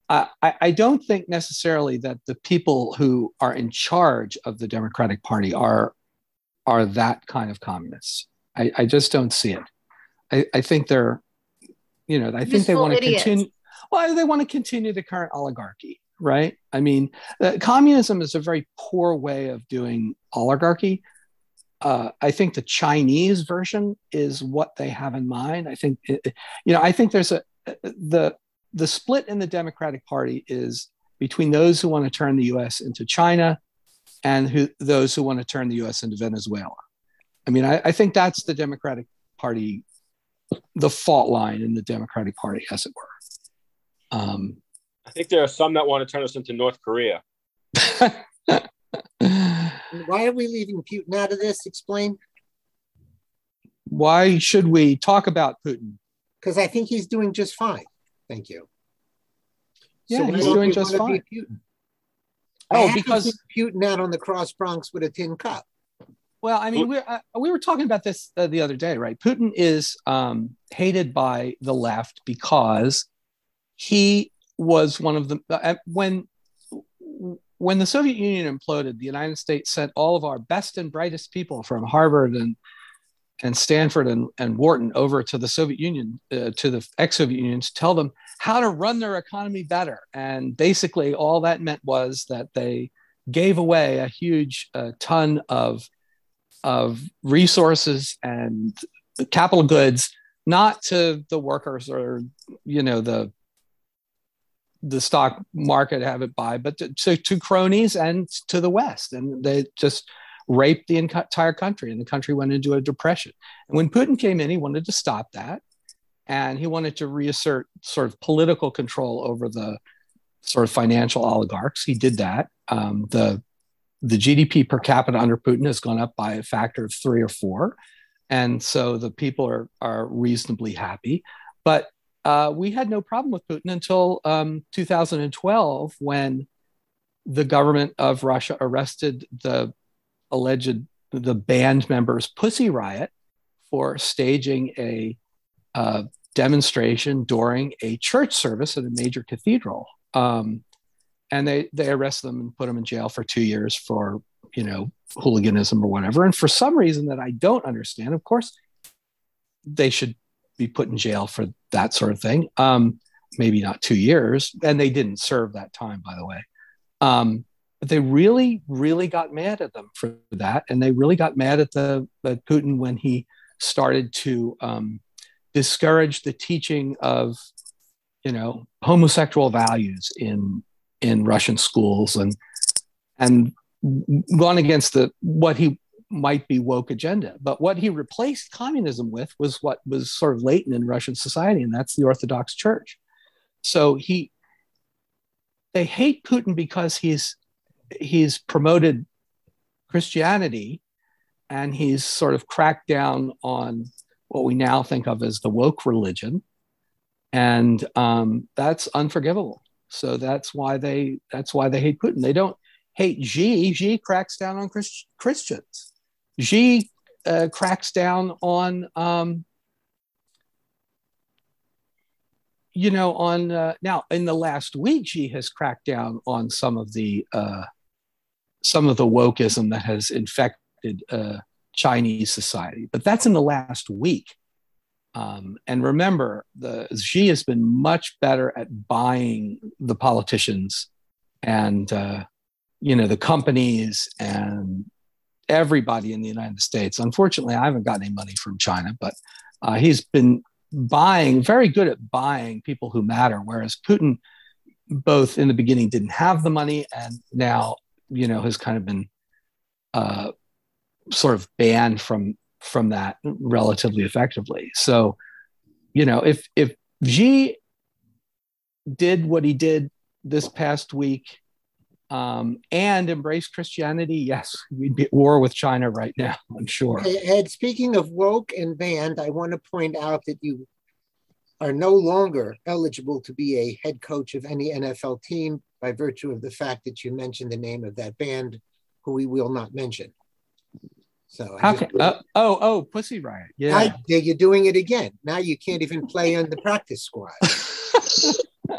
E: I, I don't think necessarily that the people who are in charge of the Democratic Party are are that kind of communists. I, I just don't see it. I, I think they're you know, I think they want to continue. Well, they want to continue the current oligarchy, right? I mean, uh, communism is a very poor way of doing oligarchy. Uh, I think the Chinese version is what they have in mind. I think, it, you know, I think there's a the the split in the Democratic Party is between those who want to turn the U.S. into China and who those who want to turn the U.S. into Venezuela. I mean, I, I think that's the Democratic Party the fault line in the Democratic Party, as it were. Um,
D: I think there are some that want to turn us into North Korea.
A: Why are we leaving Putin out of this? Explain.
E: Why should we talk about Putin?
A: Because I think he's doing just fine. Thank you.
E: Yeah, so he's doing just fine.
A: Oh, because Putin out on the cross Bronx with a tin cup.
E: Well, I mean, we uh, we were talking about this uh, the other day, right? Putin is um, hated by the left because he was one of the uh, when when the Soviet Union imploded, the United States sent all of our best and brightest people from Harvard and and Stanford and, and Wharton over to the Soviet Union, uh, to the ex-Soviet Union, to tell them how to run their economy better. And basically, all that meant was that they gave away a huge uh, ton of of resources and capital goods not to the workers or you know the the stock market have it by but to, to, to cronies and to the west and they just raped the entire country and the country went into a depression and when putin came in he wanted to stop that and he wanted to reassert sort of political control over the sort of financial oligarchs he did that um, the the GDP per capita under Putin has gone up by a factor of three or four. and so the people are are reasonably happy. But uh, we had no problem with Putin until um, 2012 when the government of Russia arrested the alleged the band members Pussy Riot for staging a uh, demonstration during a church service at a major cathedral. Um, and they they arrested them and put them in jail for two years for you know hooliganism or whatever. And for some reason that I don't understand, of course, they should be put in jail for that sort of thing. Um, maybe not two years, and they didn't serve that time, by the way. Um, but they really, really got mad at them for that, and they really got mad at the at Putin when he started to um, discourage the teaching of, you know, homosexual values in in Russian schools and and gone against the what he might be woke agenda. But what he replaced communism with was what was sort of latent in Russian society, and that's the Orthodox Church. So he they hate Putin because he's he's promoted Christianity and he's sort of cracked down on what we now think of as the woke religion. And um, that's unforgivable. So that's why they that's why they hate Putin. They don't hate Xi. Xi cracks down on Christ- Christians. Xi uh, cracks down on, um, you know, on uh, now in the last week, Xi has cracked down on some of the uh, some of the wokeism that has infected uh, Chinese society, but that's in the last week. Um, and remember, the Xi has been much better at buying the politicians and uh, you know the companies and everybody in the United States. Unfortunately, I haven't got any money from China, but uh, he's been buying, very good at buying people who matter. Whereas Putin, both in the beginning, didn't have the money, and now, you know, has kind of been uh, sort of banned from from that relatively effectively. So, you know, if if Xi did what he did this past week um, and embrace Christianity, yes, we'd be at war with China right now, I'm sure.
A: Ed, speaking of woke and banned, I want to point out that you are no longer eligible to be a head coach of any NFL team by virtue of the fact that you mentioned the name of that band, who we will not mention. So
E: how can uh, oh oh Pussy Riot? Yeah, I,
A: you're doing it again. Now you can't even play on the practice squad.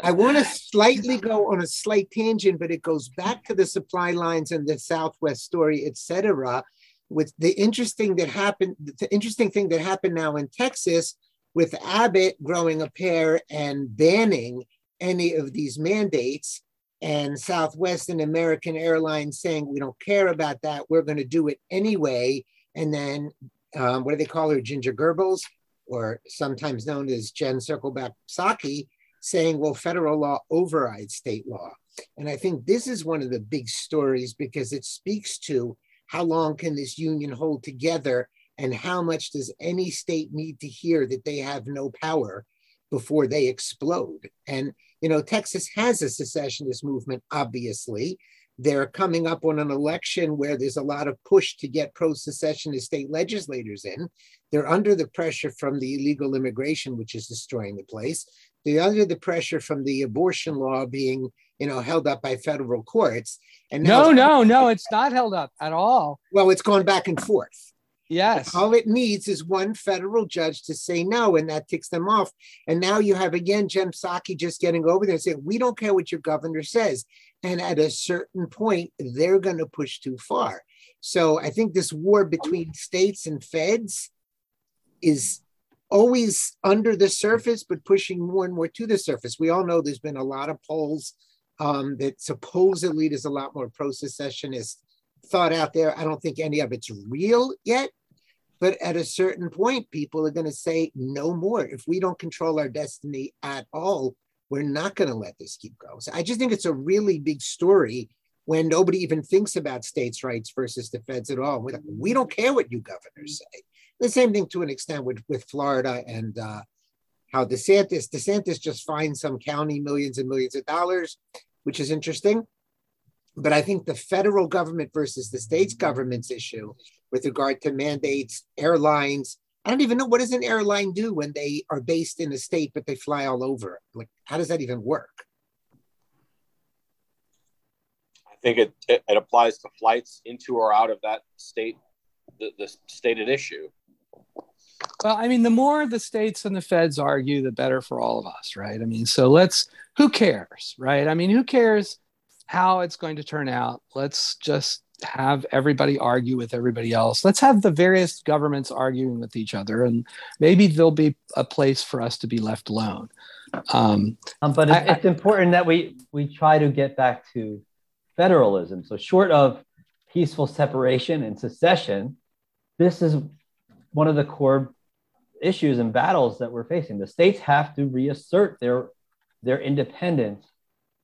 A: I want to slightly go on a slight tangent, but it goes back to the supply lines and the Southwest story, etc. With the interesting that happened, the interesting thing that happened now in Texas with Abbott growing a pair and banning any of these mandates, and Southwest and American Airlines saying we don't care about that, we're going to do it anyway. And then um, what do they call her, Ginger Goebbels, or sometimes known as Jen Circleback Psaki, saying, well, federal law overrides state law. And I think this is one of the big stories because it speaks to how long can this union hold together and how much does any state need to hear that they have no power before they explode. And, you know, Texas has a secessionist movement, obviously. They're coming up on an election where there's a lot of push to get pro secessionist state legislators in. They're under the pressure from the illegal immigration, which is destroying the place. They're under the pressure from the abortion law being, you know, held up by federal courts.
E: And no, no, no, it's not held up at all.
A: Well, it's gone back and forth.
E: Yes.
A: All it needs is one federal judge to say no, and that ticks them off. And now you have again Jen Psaki just getting over there and saying, We don't care what your governor says. And at a certain point, they're going to push too far. So I think this war between states and feds is always under the surface, but pushing more and more to the surface. We all know there's been a lot of polls um, that supposedly there's a lot more pro secessionist thought out there. I don't think any of it's real yet. But at a certain point, people are going to say no more. If we don't control our destiny at all, we're not going to let this keep going. So I just think it's a really big story when nobody even thinks about states' rights versus the feds at all. We don't care what you governors say. The same thing to an extent with, with Florida and uh, how DeSantis, DeSantis just fined some county millions and millions of dollars, which is interesting. But I think the federal government versus the states government's issue with regard to mandates, airlines. I don't even know what does an airline do when they are based in a state but they fly all over. Like, how does that even work?
D: I think it, it, it applies to flights into or out of that state, the, the stated issue.
E: Well, I mean, the more the states and the feds argue, the better for all of us, right? I mean, so let's, who cares, right? I mean, who cares how it's going to turn out? Let's just have everybody argue with everybody else. Let's have the various governments arguing with each other, and maybe there'll be a place for us to be left alone.
B: Um, um, but it's, I, it's important that we we try to get back to federalism. So, short of peaceful separation and secession, this is one of the core issues and battles that we're facing. The states have to reassert their their independence.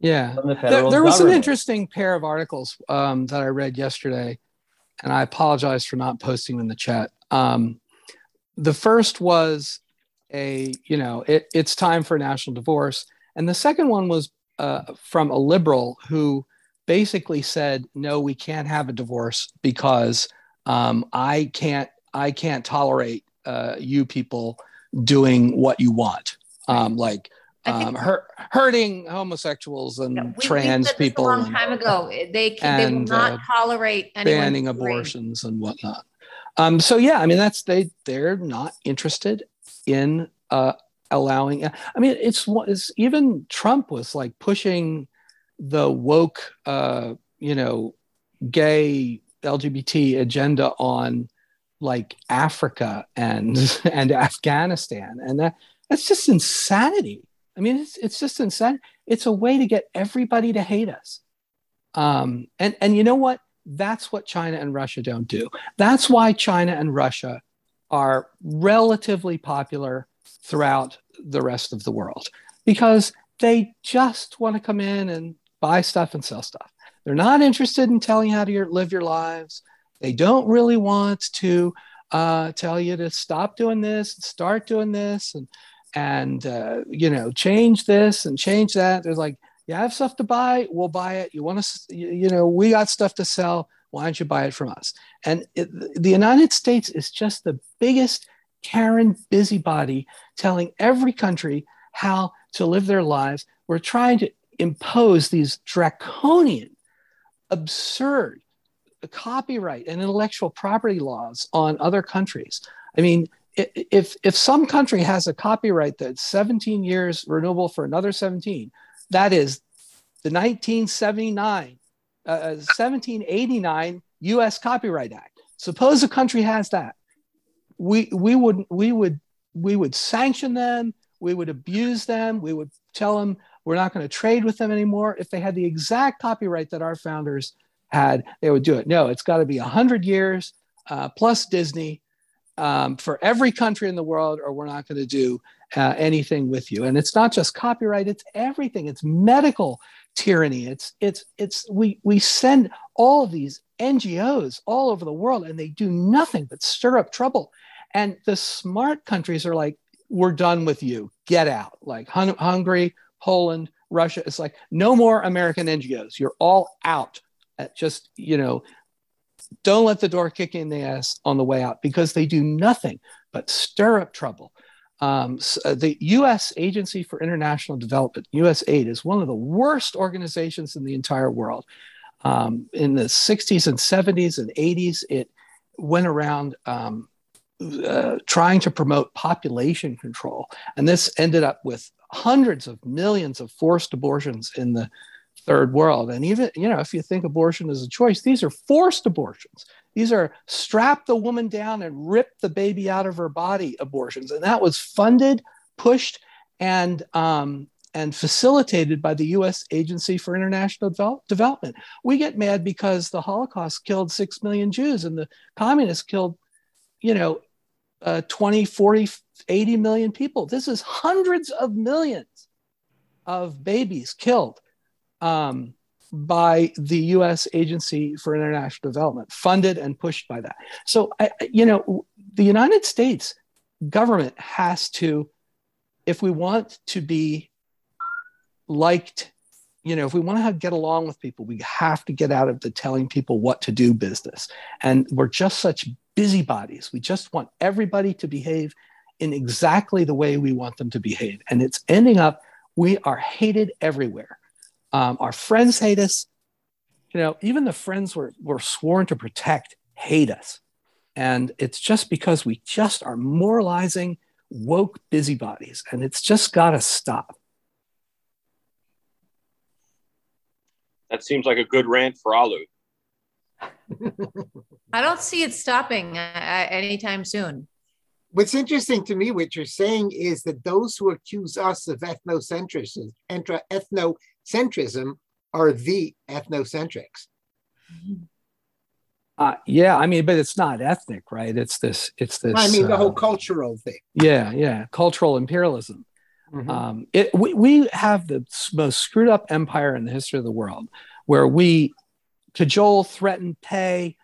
E: Yeah, the there, there was an interesting pair of articles um, that I read yesterday, and I apologize for not posting in the chat. Um, the first was a you know it, it's time for a national divorce, and the second one was uh, from a liberal who basically said no, we can't have a divorce because um, I can't I can't tolerate uh, you people doing what you want, um, like um, hurt, hurting homosexuals and yeah, we, trans we people.
C: a long and, time ago, they can, they will not uh, tolerate
E: banning abortions and whatnot. Um, so yeah, I mean that's they they're not interested in uh, allowing. I mean, it's, it's even Trump was like pushing the woke, uh, you know, gay LGBT agenda on like Africa and and Afghanistan, and that that's just insanity. I mean, it's it's just insane. It's a way to get everybody to hate us. Um, and and you know what? That's what China and Russia don't do. That's why China and Russia are relatively popular throughout the rest of the world because they just want to come in and buy stuff and sell stuff. They're not interested in telling you how to live your lives. They don't really want to uh, tell you to stop doing this, and start doing this, and and uh, you know change this and change that. There's like you have stuff to buy, we'll buy it. You want to, you know, we got stuff to sell. Why don't you buy it from us? And it, the United States is just the biggest Karen busybody telling every country how to live their lives. We're trying to impose these draconian, absurd copyright and intellectual property laws on other countries. I mean, if if some country has a copyright that's 17 years renewable for another 17, that is the 1979 uh, 1789 U.S. Copyright Act. Suppose a country has that, we we would we would we would sanction them, we would abuse them, we would tell them we're not going to trade with them anymore. If they had the exact copyright that our founders had, they would do it. No, it's got to be 100 years uh, plus Disney um, for every country in the world, or we're not going to do uh, anything with you. And it's not just copyright; it's everything. It's medical tyranny. It's it's it's we we send all these NGOs all over the world, and they do nothing but stir up trouble. And the smart countries are like, "We're done with you. Get out." Like Hun- Hungary, Poland, Russia. It's like no more American NGOs. You're all out At just you know don't let the door kick in the ass on the way out because they do nothing but stir up trouble um, so uh, the U.S. Agency for International Development, USAID, is one of the worst organizations in the entire world. Um, in the 60s and 70s and 80s, it went around um, uh, trying to promote population control, and this ended up with hundreds of millions of forced abortions in the third world. And even, you know, if you think abortion is a choice, these are forced abortions. These are strap the woman down and rip the baby out of her body abortions. And that was funded, pushed, and um, and facilitated by the US Agency for International Devel- Development. We get mad because the Holocaust killed 6 million Jews and the communists killed, you know, uh, 20, 40, 80 million people. This is hundreds of millions of babies killed um, by the U.S. Agency for International Development, funded and pushed by that. So, I, you know, the United States government has to, if we want to be liked you know, if we want to get along with people, we have to get out of the telling people what to do business. And we're just such busybodies. We just want everybody to behave in exactly the way we want them to behave. And it's ending up, we are hated everywhere. Um, our friends hate us. You know, even the friends we're, we're sworn to protect hate us. And it's just because we just are moralizing woke busybodies. And it's just got to stop.
D: That seems like a good rant for Alu.
C: I don't see it stopping uh, anytime soon.
A: What's interesting to me, what you're saying is that those who accuse us of ethnocentrism, ethnocentrism are the ethnocentrics.
E: Uh, yeah, I mean, but it's not ethnic, right? It's this. It's this.
A: I mean, the
E: uh,
A: whole cultural thing.
E: Yeah, yeah, cultural imperialism.
A: Mhm.
E: Um, it, we, we have the most screwed up empire in the history of the world, where we cajole, threaten, pay.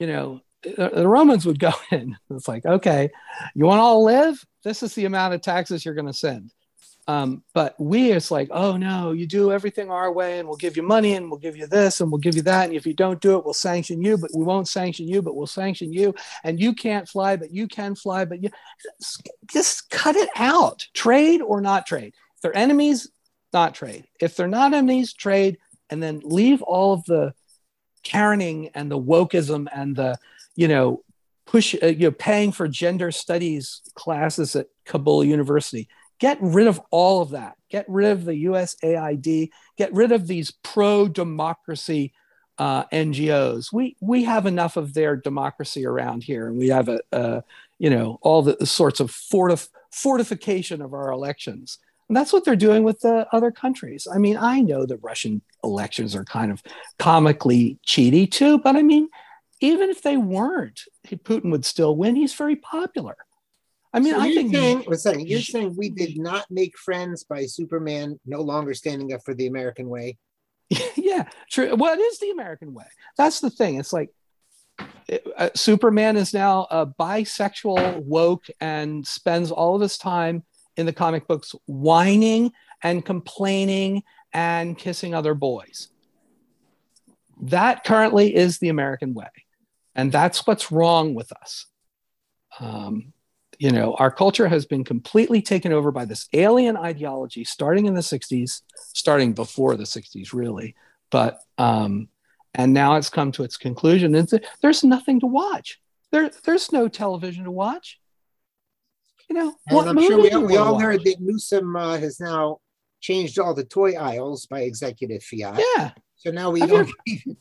E: You know, the, the Romans would go in. It's like, okay, you want to all live? This is the amount of taxes you're going to send. Um, but we, it's like, oh no, you do everything our way, and we'll give you money, and we'll give you this, and we'll give you that, and if you don't do it, we'll sanction you. But we won't sanction you, but we'll sanction you. And you can't fly, but you can fly. But you just cut it out. Trade or not trade. If they're enemies, not trade. If they're not enemies, trade, and then leave all of the Karening and the wokeism and the, you know, push, uh, you know, paying for gender studies classes at Kabul University. Get rid of all of that. Get rid of the USAID. Get rid of these pro-democracy uh, NGOs. We we have enough of their democracy around here, and we have a, a you know all the, the sorts of fortif- fortification of our elections. And that's what they're doing with the other countries. I mean, I know the Russian elections are kind of comically cheaty too, but I mean, even if they weren't, Putin would still win. He's very popular. I mean,
A: So
E: I
A: you're
E: think
A: saying, you're saying we did not make friends by Superman no longer standing up for the American way.
E: yeah, true. Well, it is the American way. That's the thing. It's like it- uh, Superman is now a bisexual, woke, and spends all of his time in the comic books whining and complaining and kissing other boys. That currently is the American way. And that's what's wrong with us. Um, you know, our culture has been completely taken over by this alien ideology starting in the 60s, starting before the 60s, really. But, um, and now it's come to its conclusion. It's, there's nothing to watch. There, there's no television to watch. You know,
A: And
E: what
A: I'm sure we,
E: do
A: we all heard that Newsom uh, has now changed all the toy aisles by executive fiat.
E: Yeah.
A: So now we
E: Have
A: don't.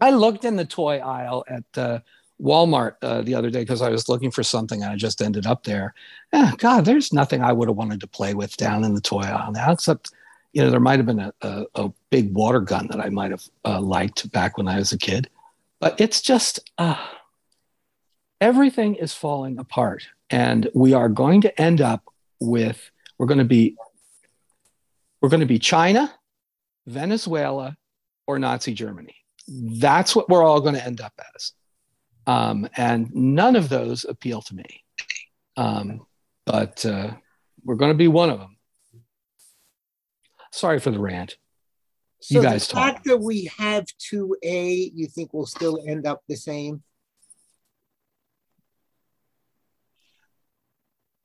E: I looked in the toy aisle at uh, Walmart uh, the other day because I was looking for something and I just ended up there. Yeah, God, there's nothing I would have wanted to play with down in the toy aisle now, except, you know, there might have been a, a, a big water gun that I might have uh, liked back when I was a kid. But it's just, uh, everything is falling apart. And we are going to end up with, we're going to be, we're going to be China, Venezuela, or Nazi Germany. That's what we're all going to end up as. Um, and none of those appeal to me. Um, but uh, we're going to be one of them. Sorry for the rant.
A: So
E: guys
A: the
E: talk.
A: fact that we have 2A, you think we'll still end up the same?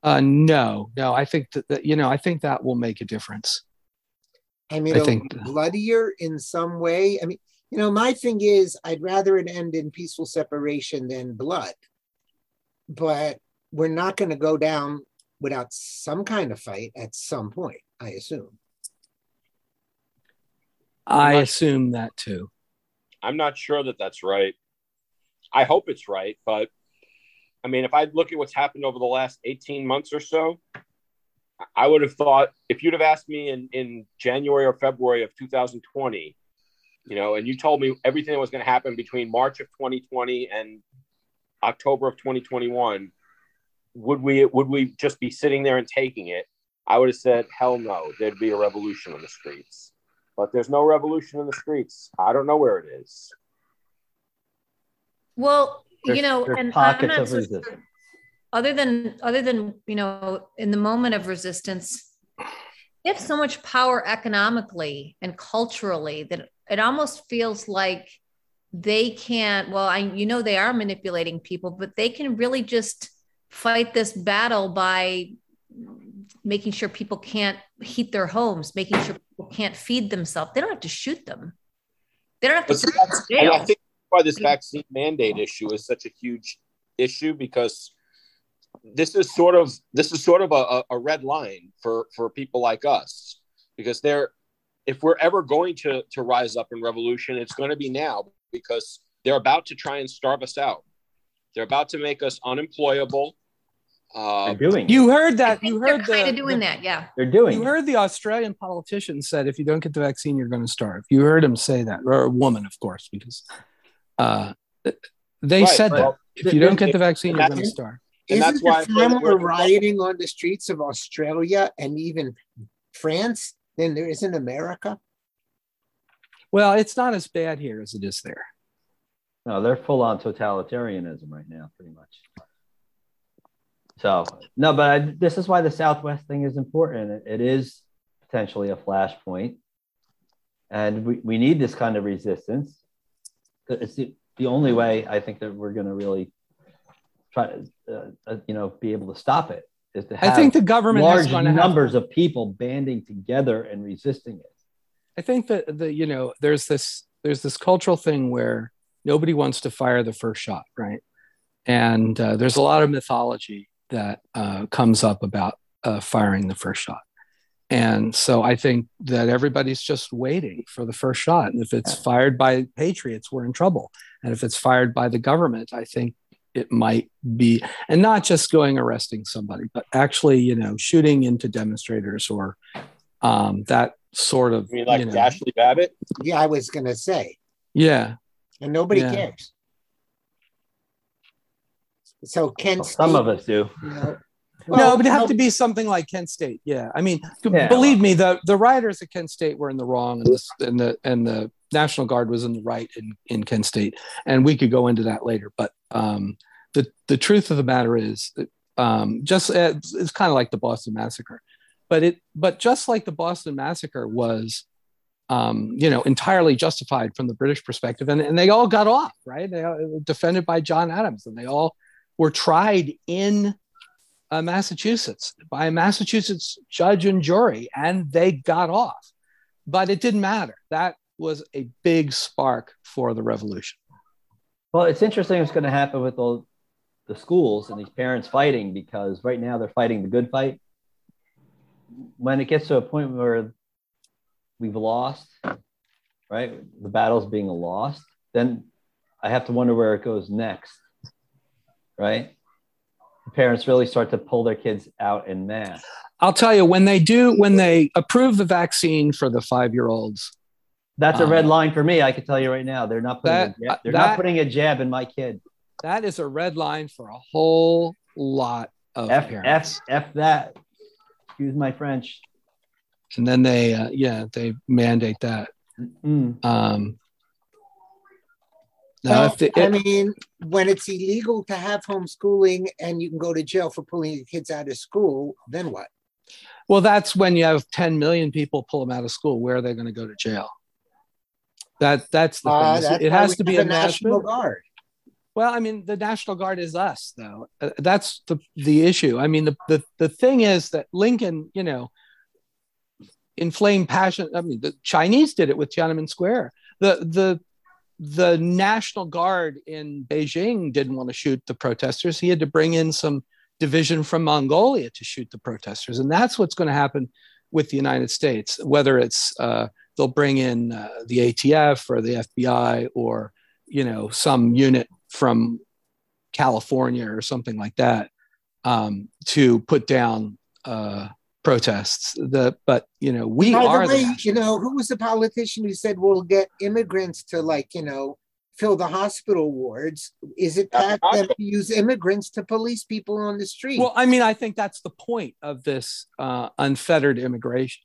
E: Uh, no, no, I think that, that, you know, I think that will make a difference.
A: I mean,
E: I think-
A: bloodier in some way. I mean, you know, my thing is, I'd rather it end in peaceful separation than blood. But we're not going to go down without some kind of fight at some point, I assume.
E: I
D: not-
E: assume that too.
D: I'm not sure that that's right. I hope it's right, but I mean, if I look at what's happened over the last 18 months or so, I would have thought if you'd have asked me in, in January or February of 2020, you know, and you told me everything that was going to happen between March of 2020 and October of 2021, would we would we just be sitting there and taking it? I would have said, hell no, there'd be a revolution on the streets. But there's no revolution in the streets. I don't know where it is.
C: Well, you know,
B: there's
C: and I'm not
B: of
C: so
B: resistance.
C: other than other than you know, in the moment of resistance, they have so much power economically and culturally that it almost feels like they can't well i you know they are manipulating people but they can really just fight this battle by making sure people can't heat their homes making sure people can't feed themselves. They don't have to shoot them. They don't have to
D: that's- and I think why this vaccine mandate issue is such a huge issue because this is sort of this is sort of a, a red line for for people like us because they're if we're ever going to to rise up in revolution it's going to be now because they're about to try and starve us out they're about to make us unemployable uh,
B: They're doing.
E: You heard that.
C: think
E: You
C: they're
E: heard
C: kind
E: the,
C: of doing
E: the-
C: that yeah
B: They're doing.
E: You
B: it.
E: heard the Australian politician said if you don't get the vaccine, you're going to starve. You heard him say that, or a woman, of course, because uh, they
D: Right,
E: said that
D: well,
E: if you don't get the vaccine, you're going to starve.
D: And
A: Isn't
D: that's
A: the
D: why I feel
A: time we're
D: we're-
A: rioting on the streets of Australia and even France, then there isn't America.
E: Well, it's not as bad here as it is there.
B: No, they're full on totalitarianism right now, pretty much. So no, but I, this is why the Southwest thing is important. It, it is potentially a flashpoint, and we, we need this kind of resistance. It's the, the only way I think that we're going to really try to, uh, uh, you know, be able to stop it. Is to have
E: I think the government
B: large
E: to have
B: numbers of people banding together and resisting it.
E: I think that the you know there's this there's this cultural thing where nobody wants to fire the first shot, right? And uh, there's a lot of mythology that uh, comes up about uh, firing the first shot. And so I think that everybody's just waiting for the first shot. And if it's fired by patriots, we're in trouble. And if it's fired by the government, I think it might be, and not just going arresting somebody, but actually, you know, shooting into demonstrators or um, that sort of,
D: I mean, like
E: you know,
D: Ashley Babbitt.
A: Yeah, I was gonna say,
E: yeah.
A: and nobody
E: Yeah.
A: cares. So Kent
B: Well, some of us do.
A: you know,
E: no,
A: well,
E: but it have
A: no,
E: to be something like Kent State. Yeah, I mean,
B: Yeah,
E: believe me, the the rioters at Kent State were in the wrong, and the and the and the National Guard was in the right in in Kent State, and we could go into that later. But um, the the truth of the matter is um, just uh, it's kind of like the Boston Massacre, but it but just like the Boston Massacre was. Um, you know, entirely justified from the British perspective, and, and they all got off, right? They all, defended by John Adams, and they all were tried in uh, Massachusetts by a Massachusetts judge and jury, and they got off. But it didn't matter. That was a big spark for the revolution.
B: Well, it's interesting what's going to happen with all the schools and these parents fighting because right now they're fighting the good fight. When it gets to a point where we've lost, right? The battle's being lost, then I have to wonder where it goes next, right? The parents really start to pull their kids out in mass.
E: I'll tell you when they do when they approve the vaccine for the five year olds.
B: That's a
E: Um,
B: red line for me. I can tell you right now. They're not putting
E: That-
B: a jab, they're
E: that-
B: not putting a jab in my kid.
E: That is a red line for a whole lot of
B: F F
E: parents.
B: F that. Excuse my French.
E: and then they uh, yeah they mandate that. Um, now,
A: well,
E: if the,
A: I mean, when it's illegal to have homeschooling and you can go to jail for pulling your kids out of school, then what?
E: Well, that's when you have 10 million people pull them out of school. Where are they going to go to jail? That that's the
A: Uh,
E: thing.
A: that's
E: It has to be a
A: National
E: national.
A: Guard.
E: Well, I mean, the National Guard is us, though. Uh, that's the the issue. I mean, the the the thing is that Lincoln, you know, inflamed passion. I mean, the Chinese did it with Tiananmen Square. The the the National Guard in Beijing didn't want to shoot the protesters. He had to bring in some division from Mongolia to shoot the protesters, and that's what's going to happen with the United States. Whether it's uh, they'll bring in uh, the ATF or the FBI or you know some unit from California or something like that um, to put down uh, protests. The but you know we
A: By
E: are
A: the way,
E: the
A: you know, who was the politician who said we'll get immigrants to like, you know, fill the hospital wards? Is it
D: That's
A: pat them to use immigrants to police people on the street?
E: well. I mean, I think that's the point of this uh, unfettered immigration.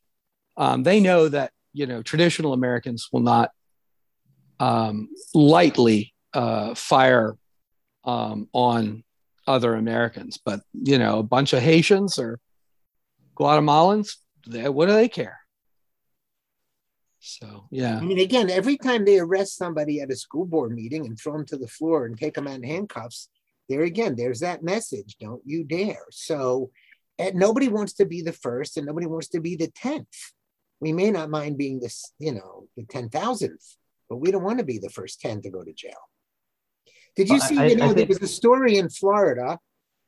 E: Um, they know that you know traditional Americans will not um, lightly uh, fire um, on other Americans, but you know a bunch of Haitians or Guatemalans they, what do they care? So yeah.
A: I mean, again, every time they arrest somebody at a school board meeting and throw them to the floor and take them out in handcuffs, there again, there's that message: don't you dare. So, and nobody wants to be the first, and nobody wants to be the tenth. We may not mind being this, you know, the ten thousandth, but we don't want to be the first ten to go to jail. Did you
B: Well,
A: see?
B: I-
A: you know,
B: I
A: there
B: think-
A: was a story in Florida,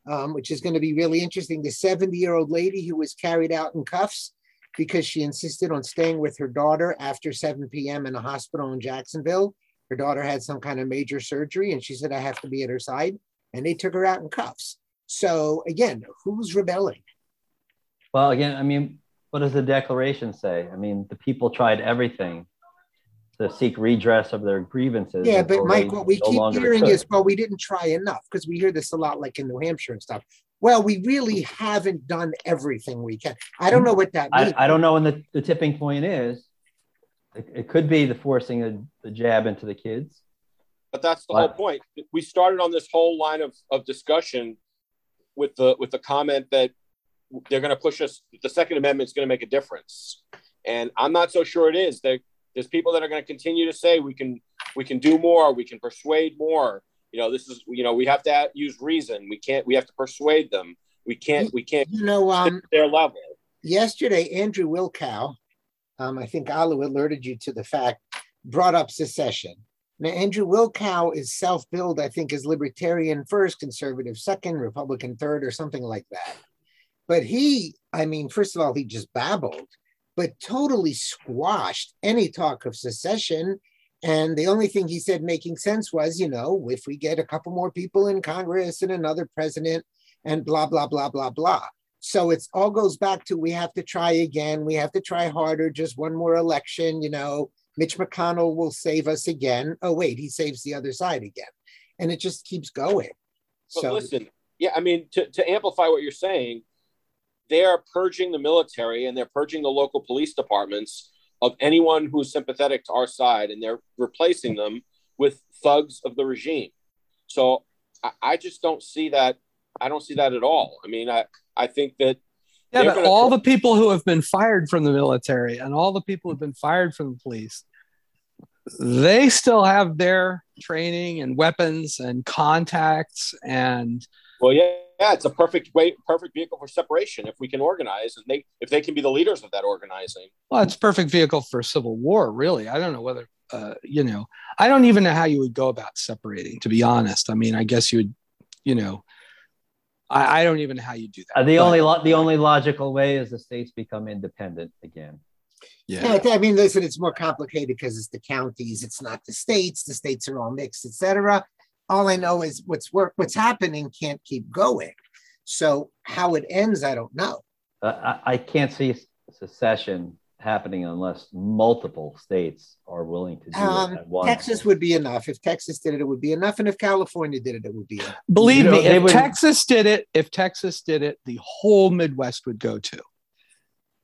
A: um, which is going to be really interesting. The seventy-year-old lady who was carried out in cuffs because she insisted on staying with her daughter after 7 p.m. in a hospital in Jacksonville. Her daughter had some kind of major surgery, and she said, I have to be at her side. And they took her out in cuffs. So, again, who's rebelling?
B: Well, again, I mean, what does the declaration say? I mean, the people tried everything to seek redress of their grievances.
A: Yeah, but Mike, what we
B: no
A: keep hearing
B: could.
A: is, well, we didn't try enough because we hear this a lot, like in New Hampshire and stuff. Well, we really haven't done everything we can. I don't know what that means.
B: I, I don't know when the, the tipping point is. It, it could be the forcing a, the jab into the kids.
D: But that's the
B: Right.
D: whole point. We started on this whole line of, of discussion with the with the comment that they're going to push us. The Second Amendment is going to make a difference, and I'm not so sure it is. There, there's people that are going to continue to say we can we can do more, we can persuade more. You know, this is you know we have to use reason. We can't. We have to persuade them. We can't. We can't
A: You know, um,
D: their level.
A: yesterday, Andrew Wilkow, um, I think Alu alerted you to the fact, brought up secession. Now, Andrew Wilkow is self-billed, I think, as libertarian first, conservative second, Republican third, or something like that. But he, I mean, first of all, he just babbled, but totally squashed any talk of secession. And the only thing he said making sense was, you know, if we get a couple more people in Congress and another president and blah, blah, blah, blah, blah. So it's all goes back to we have to try again. We have to try harder. Just one more election, you know. Mitch McConnell will save us again. Oh, wait, he saves the other side again. And it just keeps going.
D: But
A: so
D: listen, yeah, I mean, to, to amplify what you're saying, they are purging the military and they're purging the local police departments of anyone who's sympathetic to our side, and they're replacing them with thugs of the regime. So I, I just don't see that. I don't see that at all. I mean, I, I think that
E: Yeah, but
D: gonna-
E: all the people who have been fired from the military and all the people who've been fired from the police, they still have their training and weapons and contacts and
D: Well, yeah, yeah, it's a perfect way, perfect vehicle for separation if we can organize and they if they can be the leaders of that organizing.
E: well, it's a perfect vehicle for civil war, really. I don't know whether uh, you know, I don't even know how you would go about separating, to be honest. I mean, I guess you would, you know, I, I don't even know how you do that.
B: Uh, the
E: But,
B: only lo- the only logical way is the states become independent again.
E: yeah.
A: yeah, I mean, listen, it's more complicated because it's the counties, it's not the states. The states are all mixed, etc. All I know is what's work, what's happening can't keep going. So how it ends, I don't know.
B: Uh, I, I can't see secession happening unless multiple states are willing to do
A: Um,
B: it at once.
A: Texas would be enough. If Texas did it, it would be enough. And if California did it, it would be enough.
E: Believe
B: You know,
E: me, if
B: would-
E: Texas did it, if Texas did it, the whole Midwest would go to.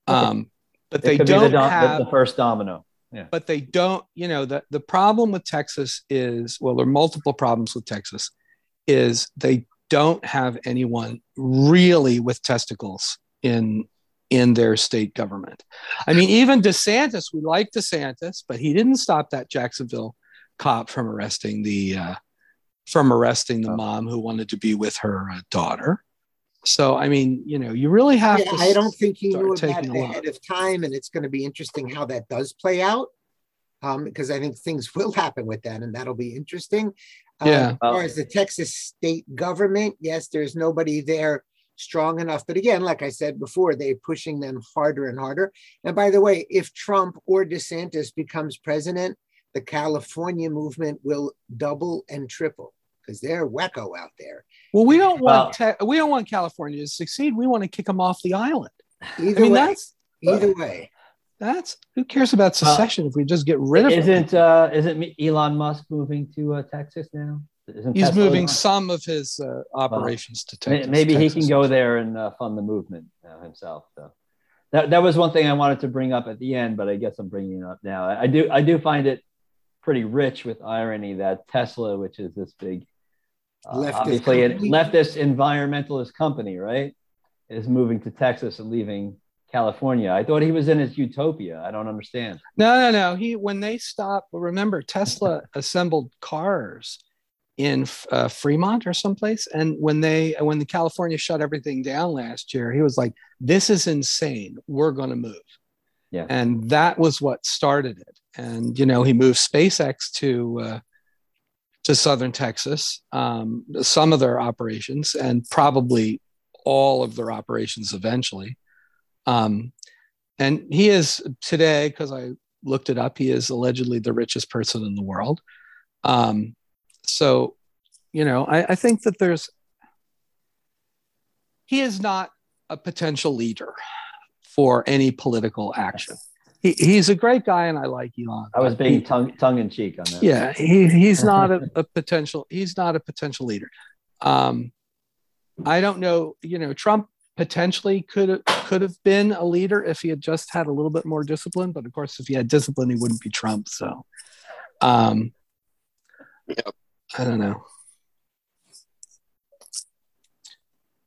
E: Um, but
B: It
E: they
B: could be the,
E: don't
B: dom-
E: have.
B: the first domino.
E: But they don't. You know, the the problem with Texas is well, there are multiple problems with Texas. Is they don't have anyone really with testicles in in their state government. I mean, even DeSantis, we like DeSantis, but he didn't stop that Jacksonville cop from arresting the uh, from arresting the
B: Oh.
E: mom who wanted to be with her uh, daughter. So, I mean, you know, you really have
A: Yeah,
E: to.
A: I don't think he knew about it ahead of time, and it's going to be interesting how that does play out. Um, because I think things will happen with that, and that'll be interesting. Um,
E: Yeah.
A: as far as the Texas state government, yes, there's nobody there strong enough. But again, like I said before, they're pushing them harder and harder. And by the way, if Trump or DeSantis becomes president, the California movement will double and triple because they're wacko out there.
E: Well, we don't
B: Well-
E: want te- we don't want California to succeed. We want to kick them off the island.
A: Either
E: I mean,
A: way,
E: that's
A: either way.
E: that's who cares about
B: Well,
E: secession if we just get rid of it.
B: Isn't uh, isn't Elon Musk moving to uh, Texas now? Isn't
E: He's
B: Tesla-
E: moving some of his uh, operations to Texas.
B: Maybe he can go there and uh, fund the movement uh, himself. So that that was one thing I wanted to bring up at the end, but I guess I'm bringing it up now. I, I do I do find it pretty rich with irony that Tesla, which is this big,
A: Leftist
B: obviously a leftist environmentalist company, right, is moving to Texas and leaving California. I thought he was in his utopia. I don't understand.
E: No, no, no. He when they stopped. Remember, Tesla assembled cars in uh, Fremont or someplace, and when they when the California shut everything down last year, he was like, "This is insane. We're going to move."
B: Yeah,
E: and that was what started it. And you know, he moved SpaceX to uh, to southern Texas, um, some of their operations, and probably all of their operations eventually. Um, and he is today, because I looked it up, he is allegedly the richest person in the world. Um, so, you know, I, I think that there's, he is not a potential leader for any political action. He, he's a great guy, and I like Elon.
B: I was being tongue tongue in cheek on that.
E: Yeah, he, he's not a, a potential. He's not a potential leader. Um, I don't know. You know, Trump potentially could could have been a leader if he had just had a little bit more discipline. But of course, if he had discipline, he wouldn't be Trump. So, um, yep. I don't know.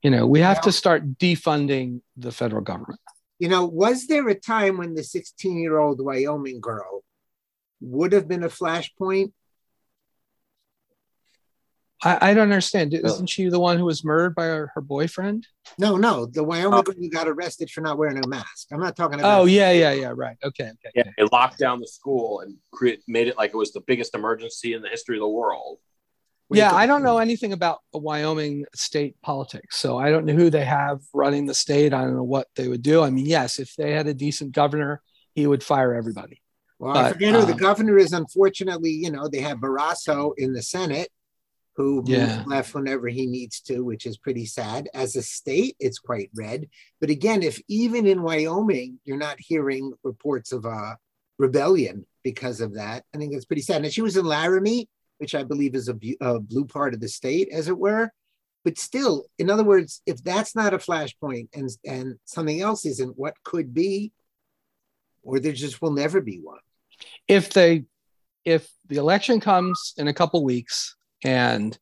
E: You know, we have to start defunding the federal government.
A: You know, was there a time when the 16 year old Wyoming girl would have been a flashpoint
E: I, I don't understand. Isn't she the one who was murdered by her, her boyfriend?
A: No, no, the Wyoming oh. who got arrested for not wearing a mask. I'm not talking about.
E: Oh yeah, yeah, yeah. Right. Okay. okay
D: yeah, they locked down the school and create, made it like it was the biggest emergency in the history of the world.
E: Yeah, I don't know anything about Wyoming state politics, so I don't know who they have running the state. I don't know what they would do. I mean, yes, if they had a decent governor, he would fire everybody.
A: Well, but, I forget who the um, governor is. Unfortunately, you know, they have Barrasso in the Senate who yeah. moves left whenever he needs to, which is pretty sad. As a state, it's quite red. But again, if even in Wyoming you're not hearing reports of a rebellion because of that, I think it's pretty sad. And she was in Laramie, which I believe is a, a blue part of the state, as it were. But still, in other words, if that's not a flashpoint and and something else isn't, what could be, or there just will never be one.
E: If they, if the election comes in a couple weeks and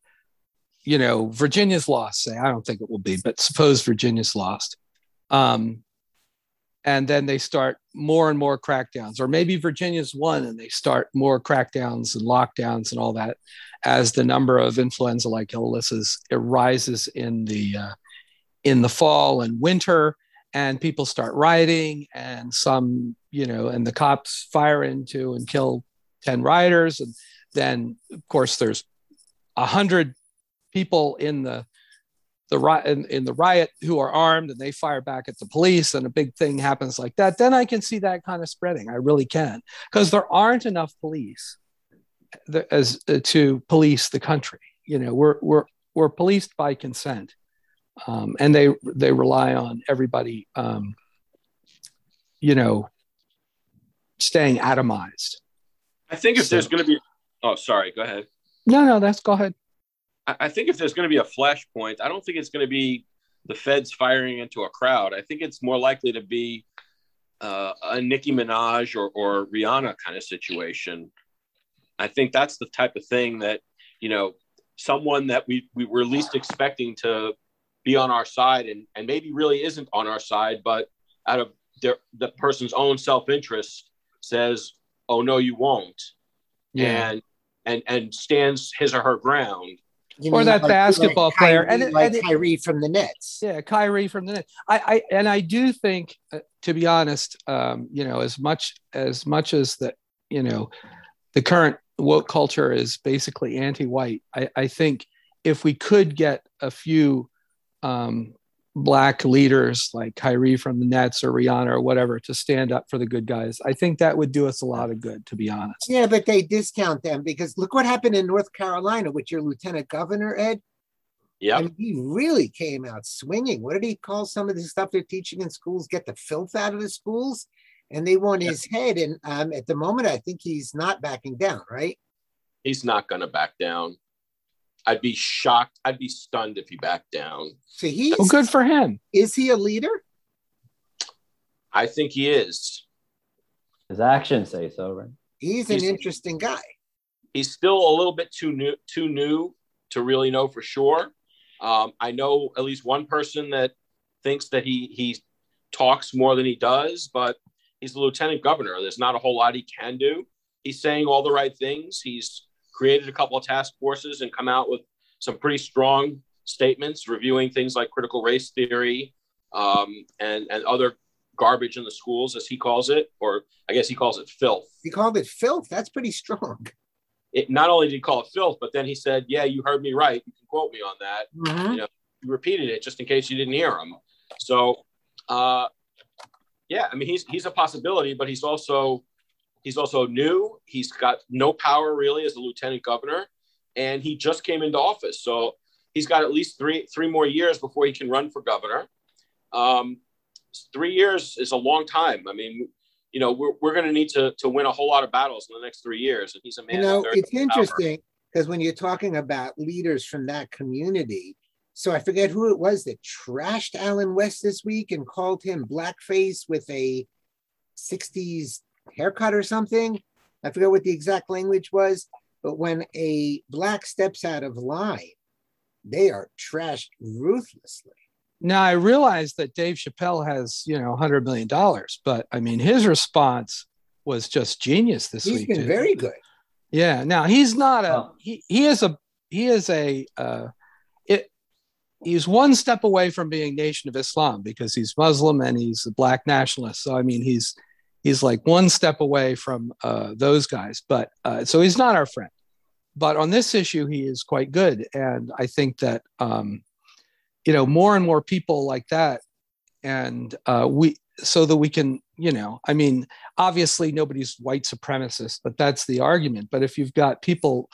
E: you know Virginia's lost. Say I don't think it will be, but suppose Virginia's lost, um, and then they start more and more crackdowns, or maybe Virginia's one and they start more crackdowns and lockdowns and all that, as the number of influenza-like illnesses rises in the uh, in the fall and winter, and people start rioting, and some you know, and the cops fire into and kill ten rioters, and then of course there's a hundred people in the the riot in, in, the riot who are armed and they fire back at the police and a big thing happens like that then i can see that kind of spreading. I really can. Because there aren't enough police as uh, to police the country. You know we're we're we're policed by consent um, and they they rely on everybody um, you know staying atomized.
D: I think if so, there's going to be oh sorry go ahead.
E: No, no, that's go ahead.
D: I think if there's going to be a flashpoint, I don't think it's going to be the feds firing into a crowd. I think it's more likely to be uh, a Nicki Minaj or, or Rihanna kind of situation. I think that's the type of thing that, you know, someone that we, we were least expecting to be on our side and, and maybe really isn't on our side, but out of their, the person's own self interest says, oh, no, you won't. Yeah. And and and stands his or her ground.
E: You or that like, basketball
A: like
E: player,
A: Kyrie, and, like and it, Kyrie from the Nets.
E: Yeah, Kyrie from the Nets. I, I and I do think, uh, to be honest, um, you know, as much as much as that, you know, the current woke culture is basically anti-white. I, I think if we could get a few um, black leaders like Kyrie from the Nets or Rihanna or whatever to stand up for the good guys. I think that would do us a lot of good, to be honest.
A: Yeah, but they discount them because look what happened in North Carolina with your lieutenant governor, Ed.
D: Yeah.
A: I mean, he really came out swinging. What did he call some of the stuff they're teaching in schools? Get the filth out of the schools. And they want his head. And um, at the moment, I think he's not backing down, right?
D: He's not going to back down. I'd be shocked. I'd be stunned if he backed down.
A: So he's
E: well, good for him.
A: Is he a leader?
D: I think he is.
B: His actions say so, right?
A: He's an he's, interesting guy.
D: He's still a little bit too new, too new to really know for sure. Um, I know at least one person that thinks that he he talks more than he does, but he's the lieutenant governor. There's not a whole lot he can do. He's saying all the right things. He's created a couple of task forces and come out with some pretty strong statements reviewing things like critical race theory um, and, and other garbage in the schools, as he calls it, or I guess he calls it filth.
A: He called it filth. That's pretty strong.
D: It, not only did he call it filth, but then he said, "Yeah, you heard me right. You can quote me on that."
A: Mhm.
D: You know, he repeated it just in case you didn't hear him. So, uh, yeah, I mean, he's he's a possibility, but he's also he's also new. He's got no power really as a lieutenant governor, and he just came into office. So he's got at least three three more years before he can run for governor. Um, three years is a long time. I mean, you know, we're, we're going to need to to win a whole lot of battles in the next three years, and he's a man.
A: You know, it's interesting because when you're talking about leaders from that community, so I forget who it was that trashed Allen West this week and called him blackface with a 60s haircut or something. I forget what the exact language was, but when a black steps out of line, they are trashed ruthlessly.
E: Now I realize that Dave Chappelle has, you know, hundred million dollars, but I mean his response was just genius this
A: He's
E: week.
A: been
E: too.
A: very good.
E: Yeah. Now he's not a
B: Well-
E: he he is a he is a uh it he's one step away from being Nation of Islam because he's Muslim and he's a black nationalist. So I mean he's he's like one step away from uh those guys. But uh so he's not our friend. But on this issue he is quite good. And I think that um you know more and more people like that and uh we so that we can you know i mean obviously nobody's white supremacist but that's the argument but if you've got people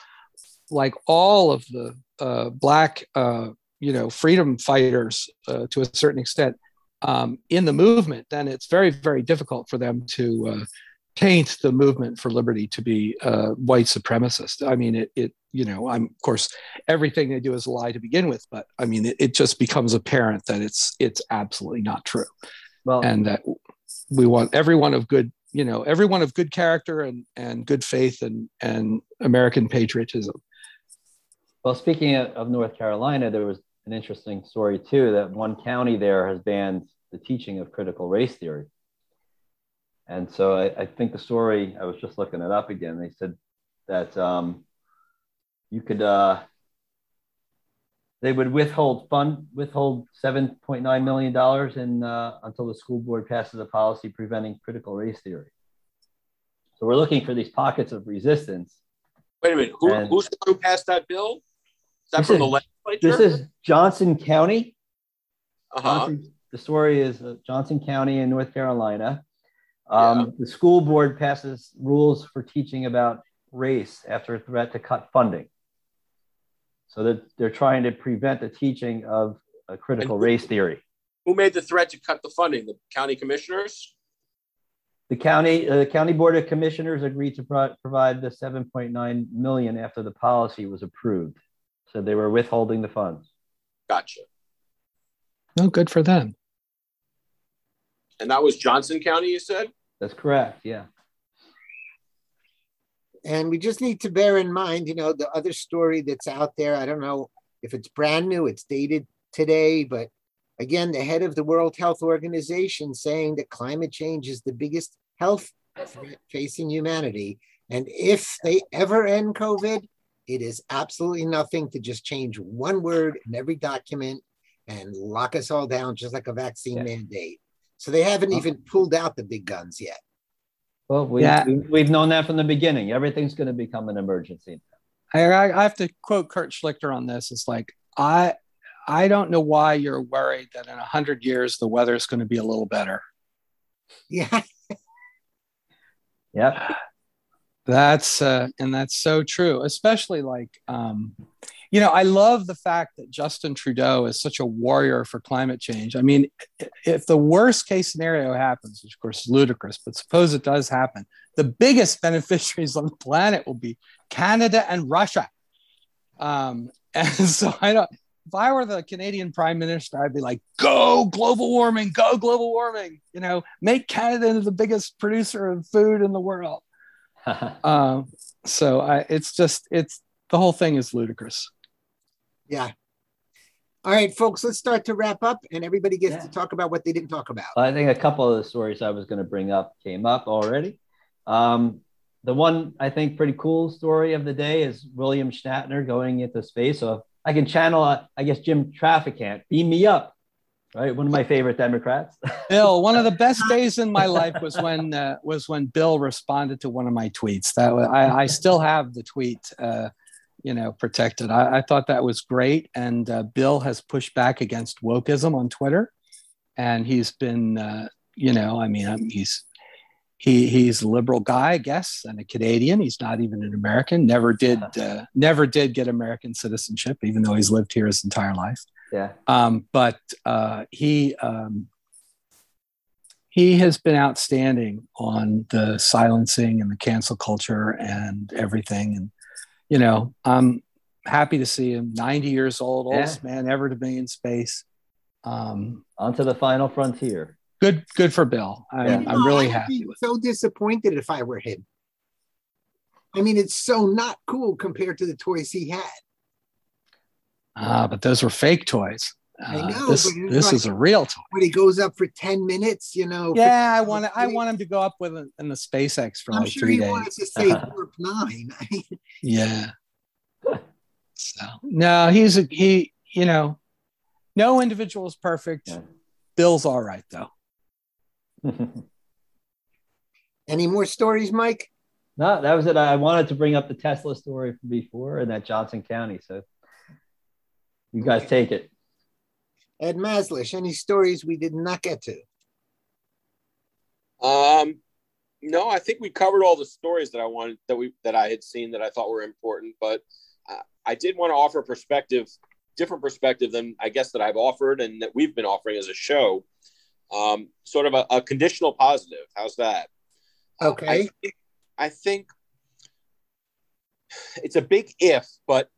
E: like all of the uh, black uh, you know freedom fighters uh, to a certain extent um, in the movement then it's very very difficult for them to uh, taint the movement for liberty to be uh, white supremacist. I mean it, it you know i'm of course everything they do is a lie to begin with but i mean it, it just becomes apparent that it's it's absolutely not true.
B: Well,
E: and that we want everyone of good you know everyone of good character and and good faith and and american patriotism.
B: Well, speaking of, of North Carolina, there was an interesting story too that one county there has banned the teaching of critical race theory. And so I, I think the story, I was just looking it up again. They said that um, you could, uh, they would withhold fund, withhold $7.9 million in, uh, until the school board passes a policy preventing critical race theory. So we're looking for these pockets of resistance.
D: Wait a minute, who,
B: And-
D: who's the one who passed that bill? Is that from the legislature?
B: This is Johnston County.
D: uh-huh.
B: Johnston- the story is uh, Johnston County in North Carolina. Um, The school board passes rules for teaching about race after a threat to cut funding. So that they're trying to prevent the teaching of a critical
D: And-
B: race theory.
D: Who made the threat to cut the funding? The county commissioners?
B: The county, uh, the county board of commissioners agreed to pro- provide the 7.9 million after the policy was approved. So they were withholding the funds.
D: Gotcha.
E: no good for them
D: And that was Johnston County, you said?
B: That's correct. Yeah.
A: And we just need to bear in mind, you know, the other story that's out there. I don't know if it's brand new, it's dated today, but again, the head of the World Health Organization saying that climate change is the biggest health threat facing humanity. And if they ever end COVID, it is absolutely nothing to just change one word in every document and lock us all down, just like a vaccine
B: Yeah.
A: mandate. So they haven't even pulled out the big guns yet.
B: Well, we,
E: Yeah.
B: we, we've known that from the beginning. Everything's going to become an emergency.
E: I, I I have to quote Kurt Schlichter on this. It's like I I don't know why you're worried that in a hundred years the weather is going to be a little better.
A: Yeah.
B: Yep.
E: That's uh, and that's so true. Especially like, um, you know, I love the fact that Justin Trudeau is such a warrior for climate change. I mean, if the worst case scenario happens, which of course is ludicrous, but suppose it does happen, the biggest beneficiaries on the planet will be Canada and Russia. Um, and so I don't. If I were the Canadian Prime Minister, I'd be like, "Go global warming, go global warming." You know, make Canada the biggest producer of food in the world. Um, so I, it's just it's the whole thing is ludicrous.
A: Yeah. All right, folks, let's start to wrap up, and everybody gets
B: Yeah.
A: to talk about what they didn't talk about.
B: I think a couple of the stories I was going to bring up came up already. Um, the one I think pretty cool story of the day is William Shatner going into space. So I can channel, uh, I guess, Jim Traficant, beam me up, right? One of my favorite Democrats.
E: Bill, one of the best days in my life was when uh, was when Bill responded to one of my tweets. That was, I, I still have the tweet, uh, you know, protected. I, I thought that was great, and uh, Bill has pushed back against wokeism on Twitter, and he's been, uh, you know, I mean, um, he's he he's a liberal guy, I guess, and a Canadian. He's not even an American. Never did uh, never did get American citizenship, even though he's lived here his entire life.
B: Yeah.
E: Um, but uh, he um, he has been outstanding on the silencing and the cancel culture and everything. And you know, I'm happy to see him. 90 years old,
B: Yeah.
E: oldest man ever to be in space. Um,
B: Onto the final frontier.
E: good, good for Bill. I,
B: Yeah.
E: I'm
A: You
E: really
A: I'd
E: happy
A: be
E: with.
A: So disappointed if I were him. I mean, it's so not cool compared to the toys he had.
E: Ah, but those were fake toys.
A: I
E: Uh,
A: know,
E: this this
A: like-
E: is a real toy.
A: When he goes up for 10 minutes, you know. for-
E: Yeah, I want I want him to go up with it in the SpaceX for
A: I'm
E: like
A: sure
E: three
A: he
E: days.
A: wanted to say Warp 9. I mean,
E: Yeah. So no, he's a he. You know, no individual is perfect.
B: Yeah.
E: Bill's all right though.
A: any more stories, Mike?
B: no, that was it. I wanted to bring up the Tesla story from before and that Johnston County. So you guys take it.
A: Ed Maslish, any stories we did not get to?
D: Um, no, I think we covered all the stories that I wanted that we that I had seen that I thought were important. But uh, I did want to offer a perspective, different perspective than I guess that I've offered and that we've been offering as a show. Um, sort of a, a conditional positive. How's that?
A: Okay.
D: I I think it's a big if, but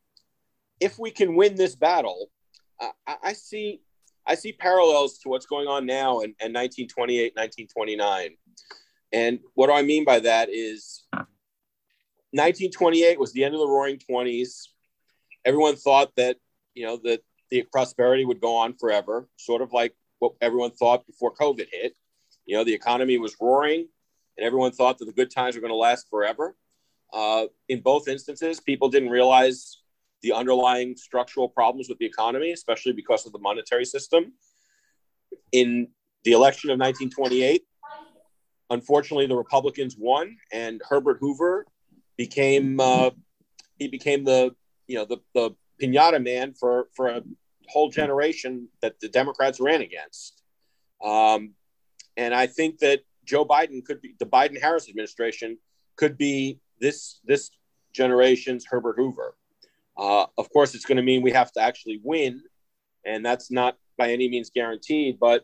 D: if we can win this battle, uh, I, I see I see parallels to what's going on now in, in 1928, 1929. And what do I mean by that is 1928 was the end of the roaring 20s. Everyone thought that, you know, that the prosperity would go on forever, sort of like what everyone thought before COVID hit. You know, the economy was roaring and everyone thought that the good times were going to last forever. Uh, in both instances, people didn't realize the underlying structural problems with the economy, especially because of the monetary system. In the election of 1928, unfortunately, the Republicans won, and Herbert Hoover became uh, he became the you know the the pinata man for for a whole generation that the Democrats ran against. Um, and I think that Joe Biden could be the Biden Harris administration could be this this generation's Herbert Hoover. Uh, of course, it's going to mean we have to actually win, and that's not by any means guaranteed. But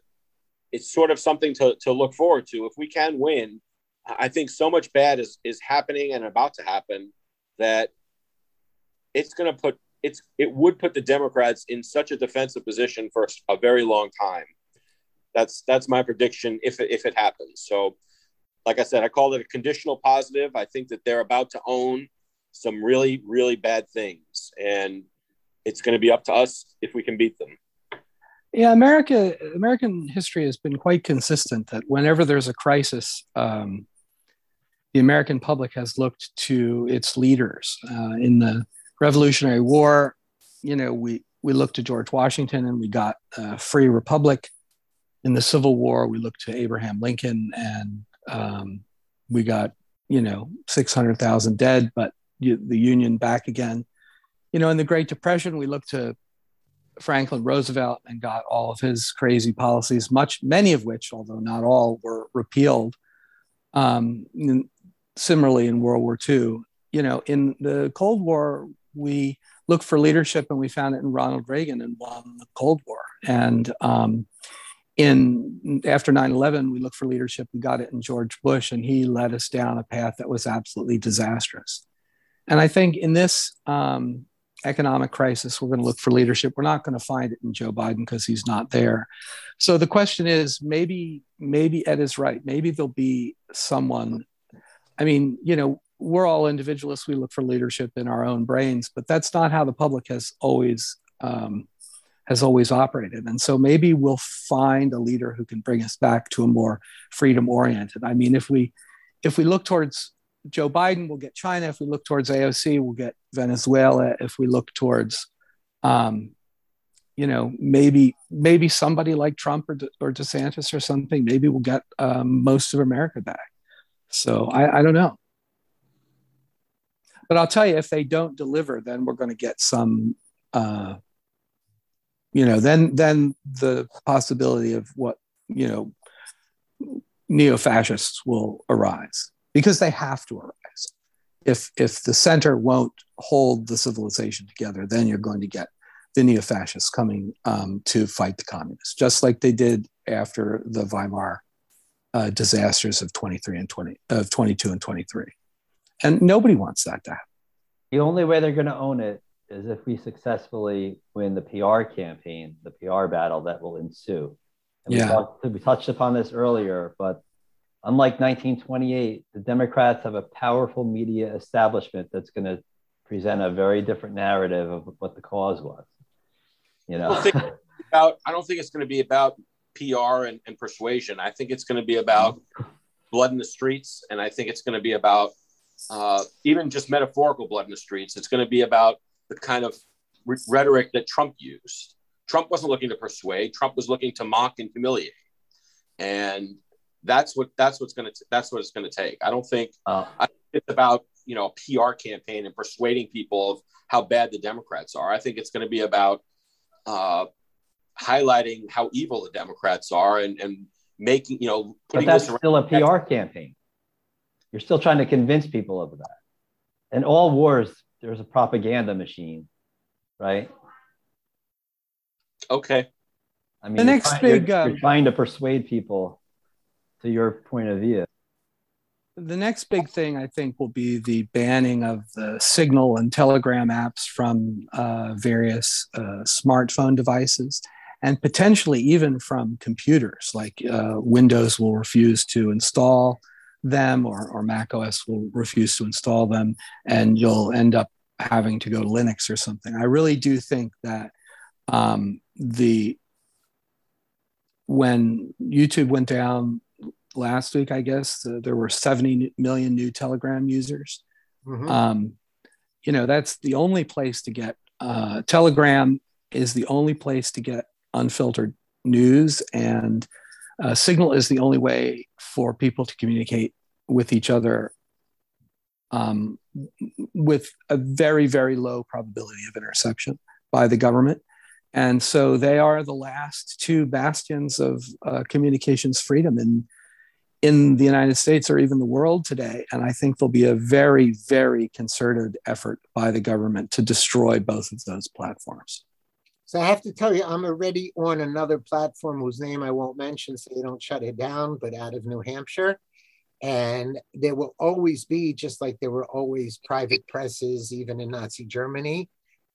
D: it's sort of something to, to look forward to. If we can win, I think so much bad is is happening and about to happen that it's going to put it's it would put the Democrats in such a defensive position for a very long time. That's that's my prediction if it, if it happens. So, like I said, I call it a conditional positive. I think that they're about to own some really really bad things, and it's going to be up to us if we can beat them.
E: Yeah, America, American history has been quite consistent that whenever there's a crisis, um, the American public has looked to its leaders. Uh, in the Revolutionary War, you know, we we looked to George Washington and we got a free republic. In the Civil War, we looked to Abraham Lincoln and um, we got you know six hundred thousand dead, but the Union back again. You know, in the Great Depression, we looked to Franklin Roosevelt and got all of his crazy policies, much many of which, although not all, were repealed. Um, similarly, in World War II, you know, in the Cold War, we looked for leadership and we found it in Ronald Reagan and won the Cold War. And um, in after 9-11, we looked for leadership. We got it in George Bush, and he led us down a path that was absolutely disastrous. And I think in this um, economic crisis, we're going to look for leadership. We're not going to find it in Joe Biden because he's not there. So the question is, maybe maybe Ed is right. Maybe there'll be someone. I mean, you know, we're all individualists. We look for leadership in our own brains, but that's not how the public has always um, has always operated. And so maybe we'll find a leader who can bring us back to a more freedom oriented. I mean, if we if we look towards Joe Biden, we'll get China. If we look towards AOC, we'll get Venezuela. If we look towards, um, you know, maybe maybe somebody like Trump or, De, or DeSantis or something, maybe we'll get um, most of America back. So I, I don't know. But I'll tell you, if they don't deliver, then we're going to get some uh, you know then then the possibility of what you know neo-fascists will arise because they have to arise if if the center won't hold the civilization together then you're going to get the neo-fascists coming um, to fight the communists just like they did after the weimar uh, disasters of 23 and 20 of 22 and 23 and nobody wants that to happen
B: the only way they're going to own it is if we successfully win the PR campaign, the PR battle that will ensue. And
E: yeah.
B: we, talked, we touched upon this earlier, but unlike 1928, the Democrats have a powerful media establishment that's going to present a very different narrative of what the cause was. You know,
D: I don't think, about, I don't think it's going to be about PR and, and persuasion. I think it's going to be about blood in the streets, and I think it's going to be about uh, even just metaphorical blood in the streets. It's going to be about the kind of rhetoric that Trump used. Trump wasn't looking to persuade. Trump was looking to mock and humiliate, and that's what that's what's going to that's what it's going to take. I don't think uh, I, it's about you know a PR campaign and persuading people of how bad the Democrats are. I think it's going to be about uh, highlighting how evil the Democrats are and and making you know.
B: But that's still a PR campaign. You're still trying to convince people of that. And all wars there's a propaganda machine, right?
D: Okay.
B: I mean,
E: the next
B: you're,
E: big,
B: you're,
E: um,
B: you're trying to persuade people to your point of view.
E: The next big thing, I think, will be the banning of the Signal and Telegram apps from uh, various uh, smartphone devices and potentially even from computers. Like uh, Windows will refuse to install them or, or Mac OS will refuse to install them and you'll end up having to go to Linux or something. I really do think that um, the when YouTube went down last week, I guess uh, there were 70 million new Telegram users. Mm-hmm. Um, you know, that's the only place to get uh, Telegram is the only place to get unfiltered news and uh, Signal is the only way for people to communicate with each other um, with a very, very low probability of interception by the government. And so they are the last two bastions of uh, communications freedom in, in the United States or even the world today. And I think there'll be a very, very concerted effort by the government to destroy both of those platforms.
A: So I have to tell you, I'm already on another platform whose name I won't mention so they don't shut it down, but out of New Hampshire. And there will always be, just like there were always private presses, even in Nazi Germany,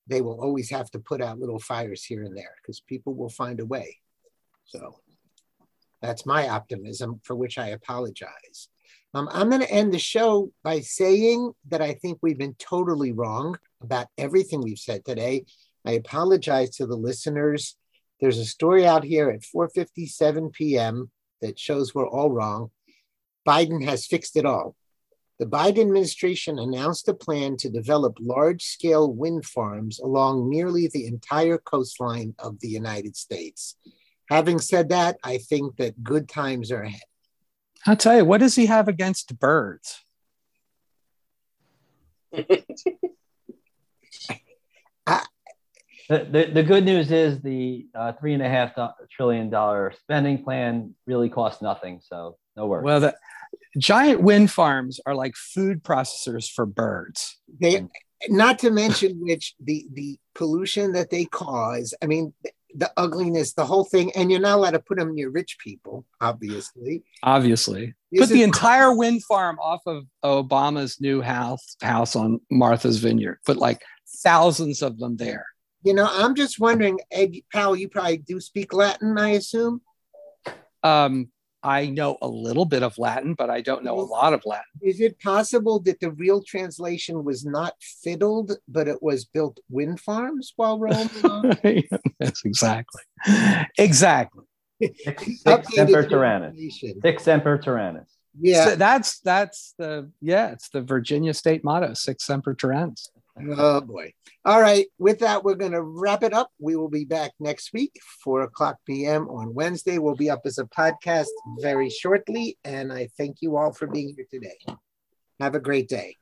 A: they will always have to put out little fires here and there because people will find a way. So that's my optimism, for which I apologize. Um, I'm going to end the show by saying that I think we've been totally wrong about everything we've said today. I apologize to the listeners. There's a story out here at 4:57 p.m. that shows we're all wrong. Biden has fixed it all. The Biden administration announced a plan to develop large scale wind farms along nearly the entire coastline of the United States. Having said that, I think that good times are ahead.
E: I'll tell you, what does he have against birds?
B: The, the, the, good news is the uh, three and a half trillion dollar spending plan really costs nothing. So no worries.
E: Well, the giant wind farms are like food processors for birds.
A: They, not to mention which the the pollution that they cause. I mean, the ugliness, the whole thing, and you're not allowed to put them near rich people, obviously.
E: Obviously, put the entire wind farm off of Obama's new house house on Martha's Vineyard. Put like thousands of them there.
A: You know, I'm just wondering, Ed Powell, you probably do speak Latin, I assume.
E: Um, I know a little bit of Latin, but I don't know a lot of Latin.
A: Is it possible that the real translation was not fiddled, but it was built wind farms while Rome?
E: yes, exactly. Exactly.
B: Sic,
A: updated
B: Semper Tyrannis.
A: translation?
B: Sic Semper
A: Yeah.
E: So that's that's the yeah, it's the Virginia state motto, sic Semper Tyrannis.
A: Oh boy. All right. With that, we're going to wrap it up. We will be back next week, 4 o'clock p.m. on Wednesday. We'll be up as a podcast very shortly. And I thank you all for being here today. Have a great day.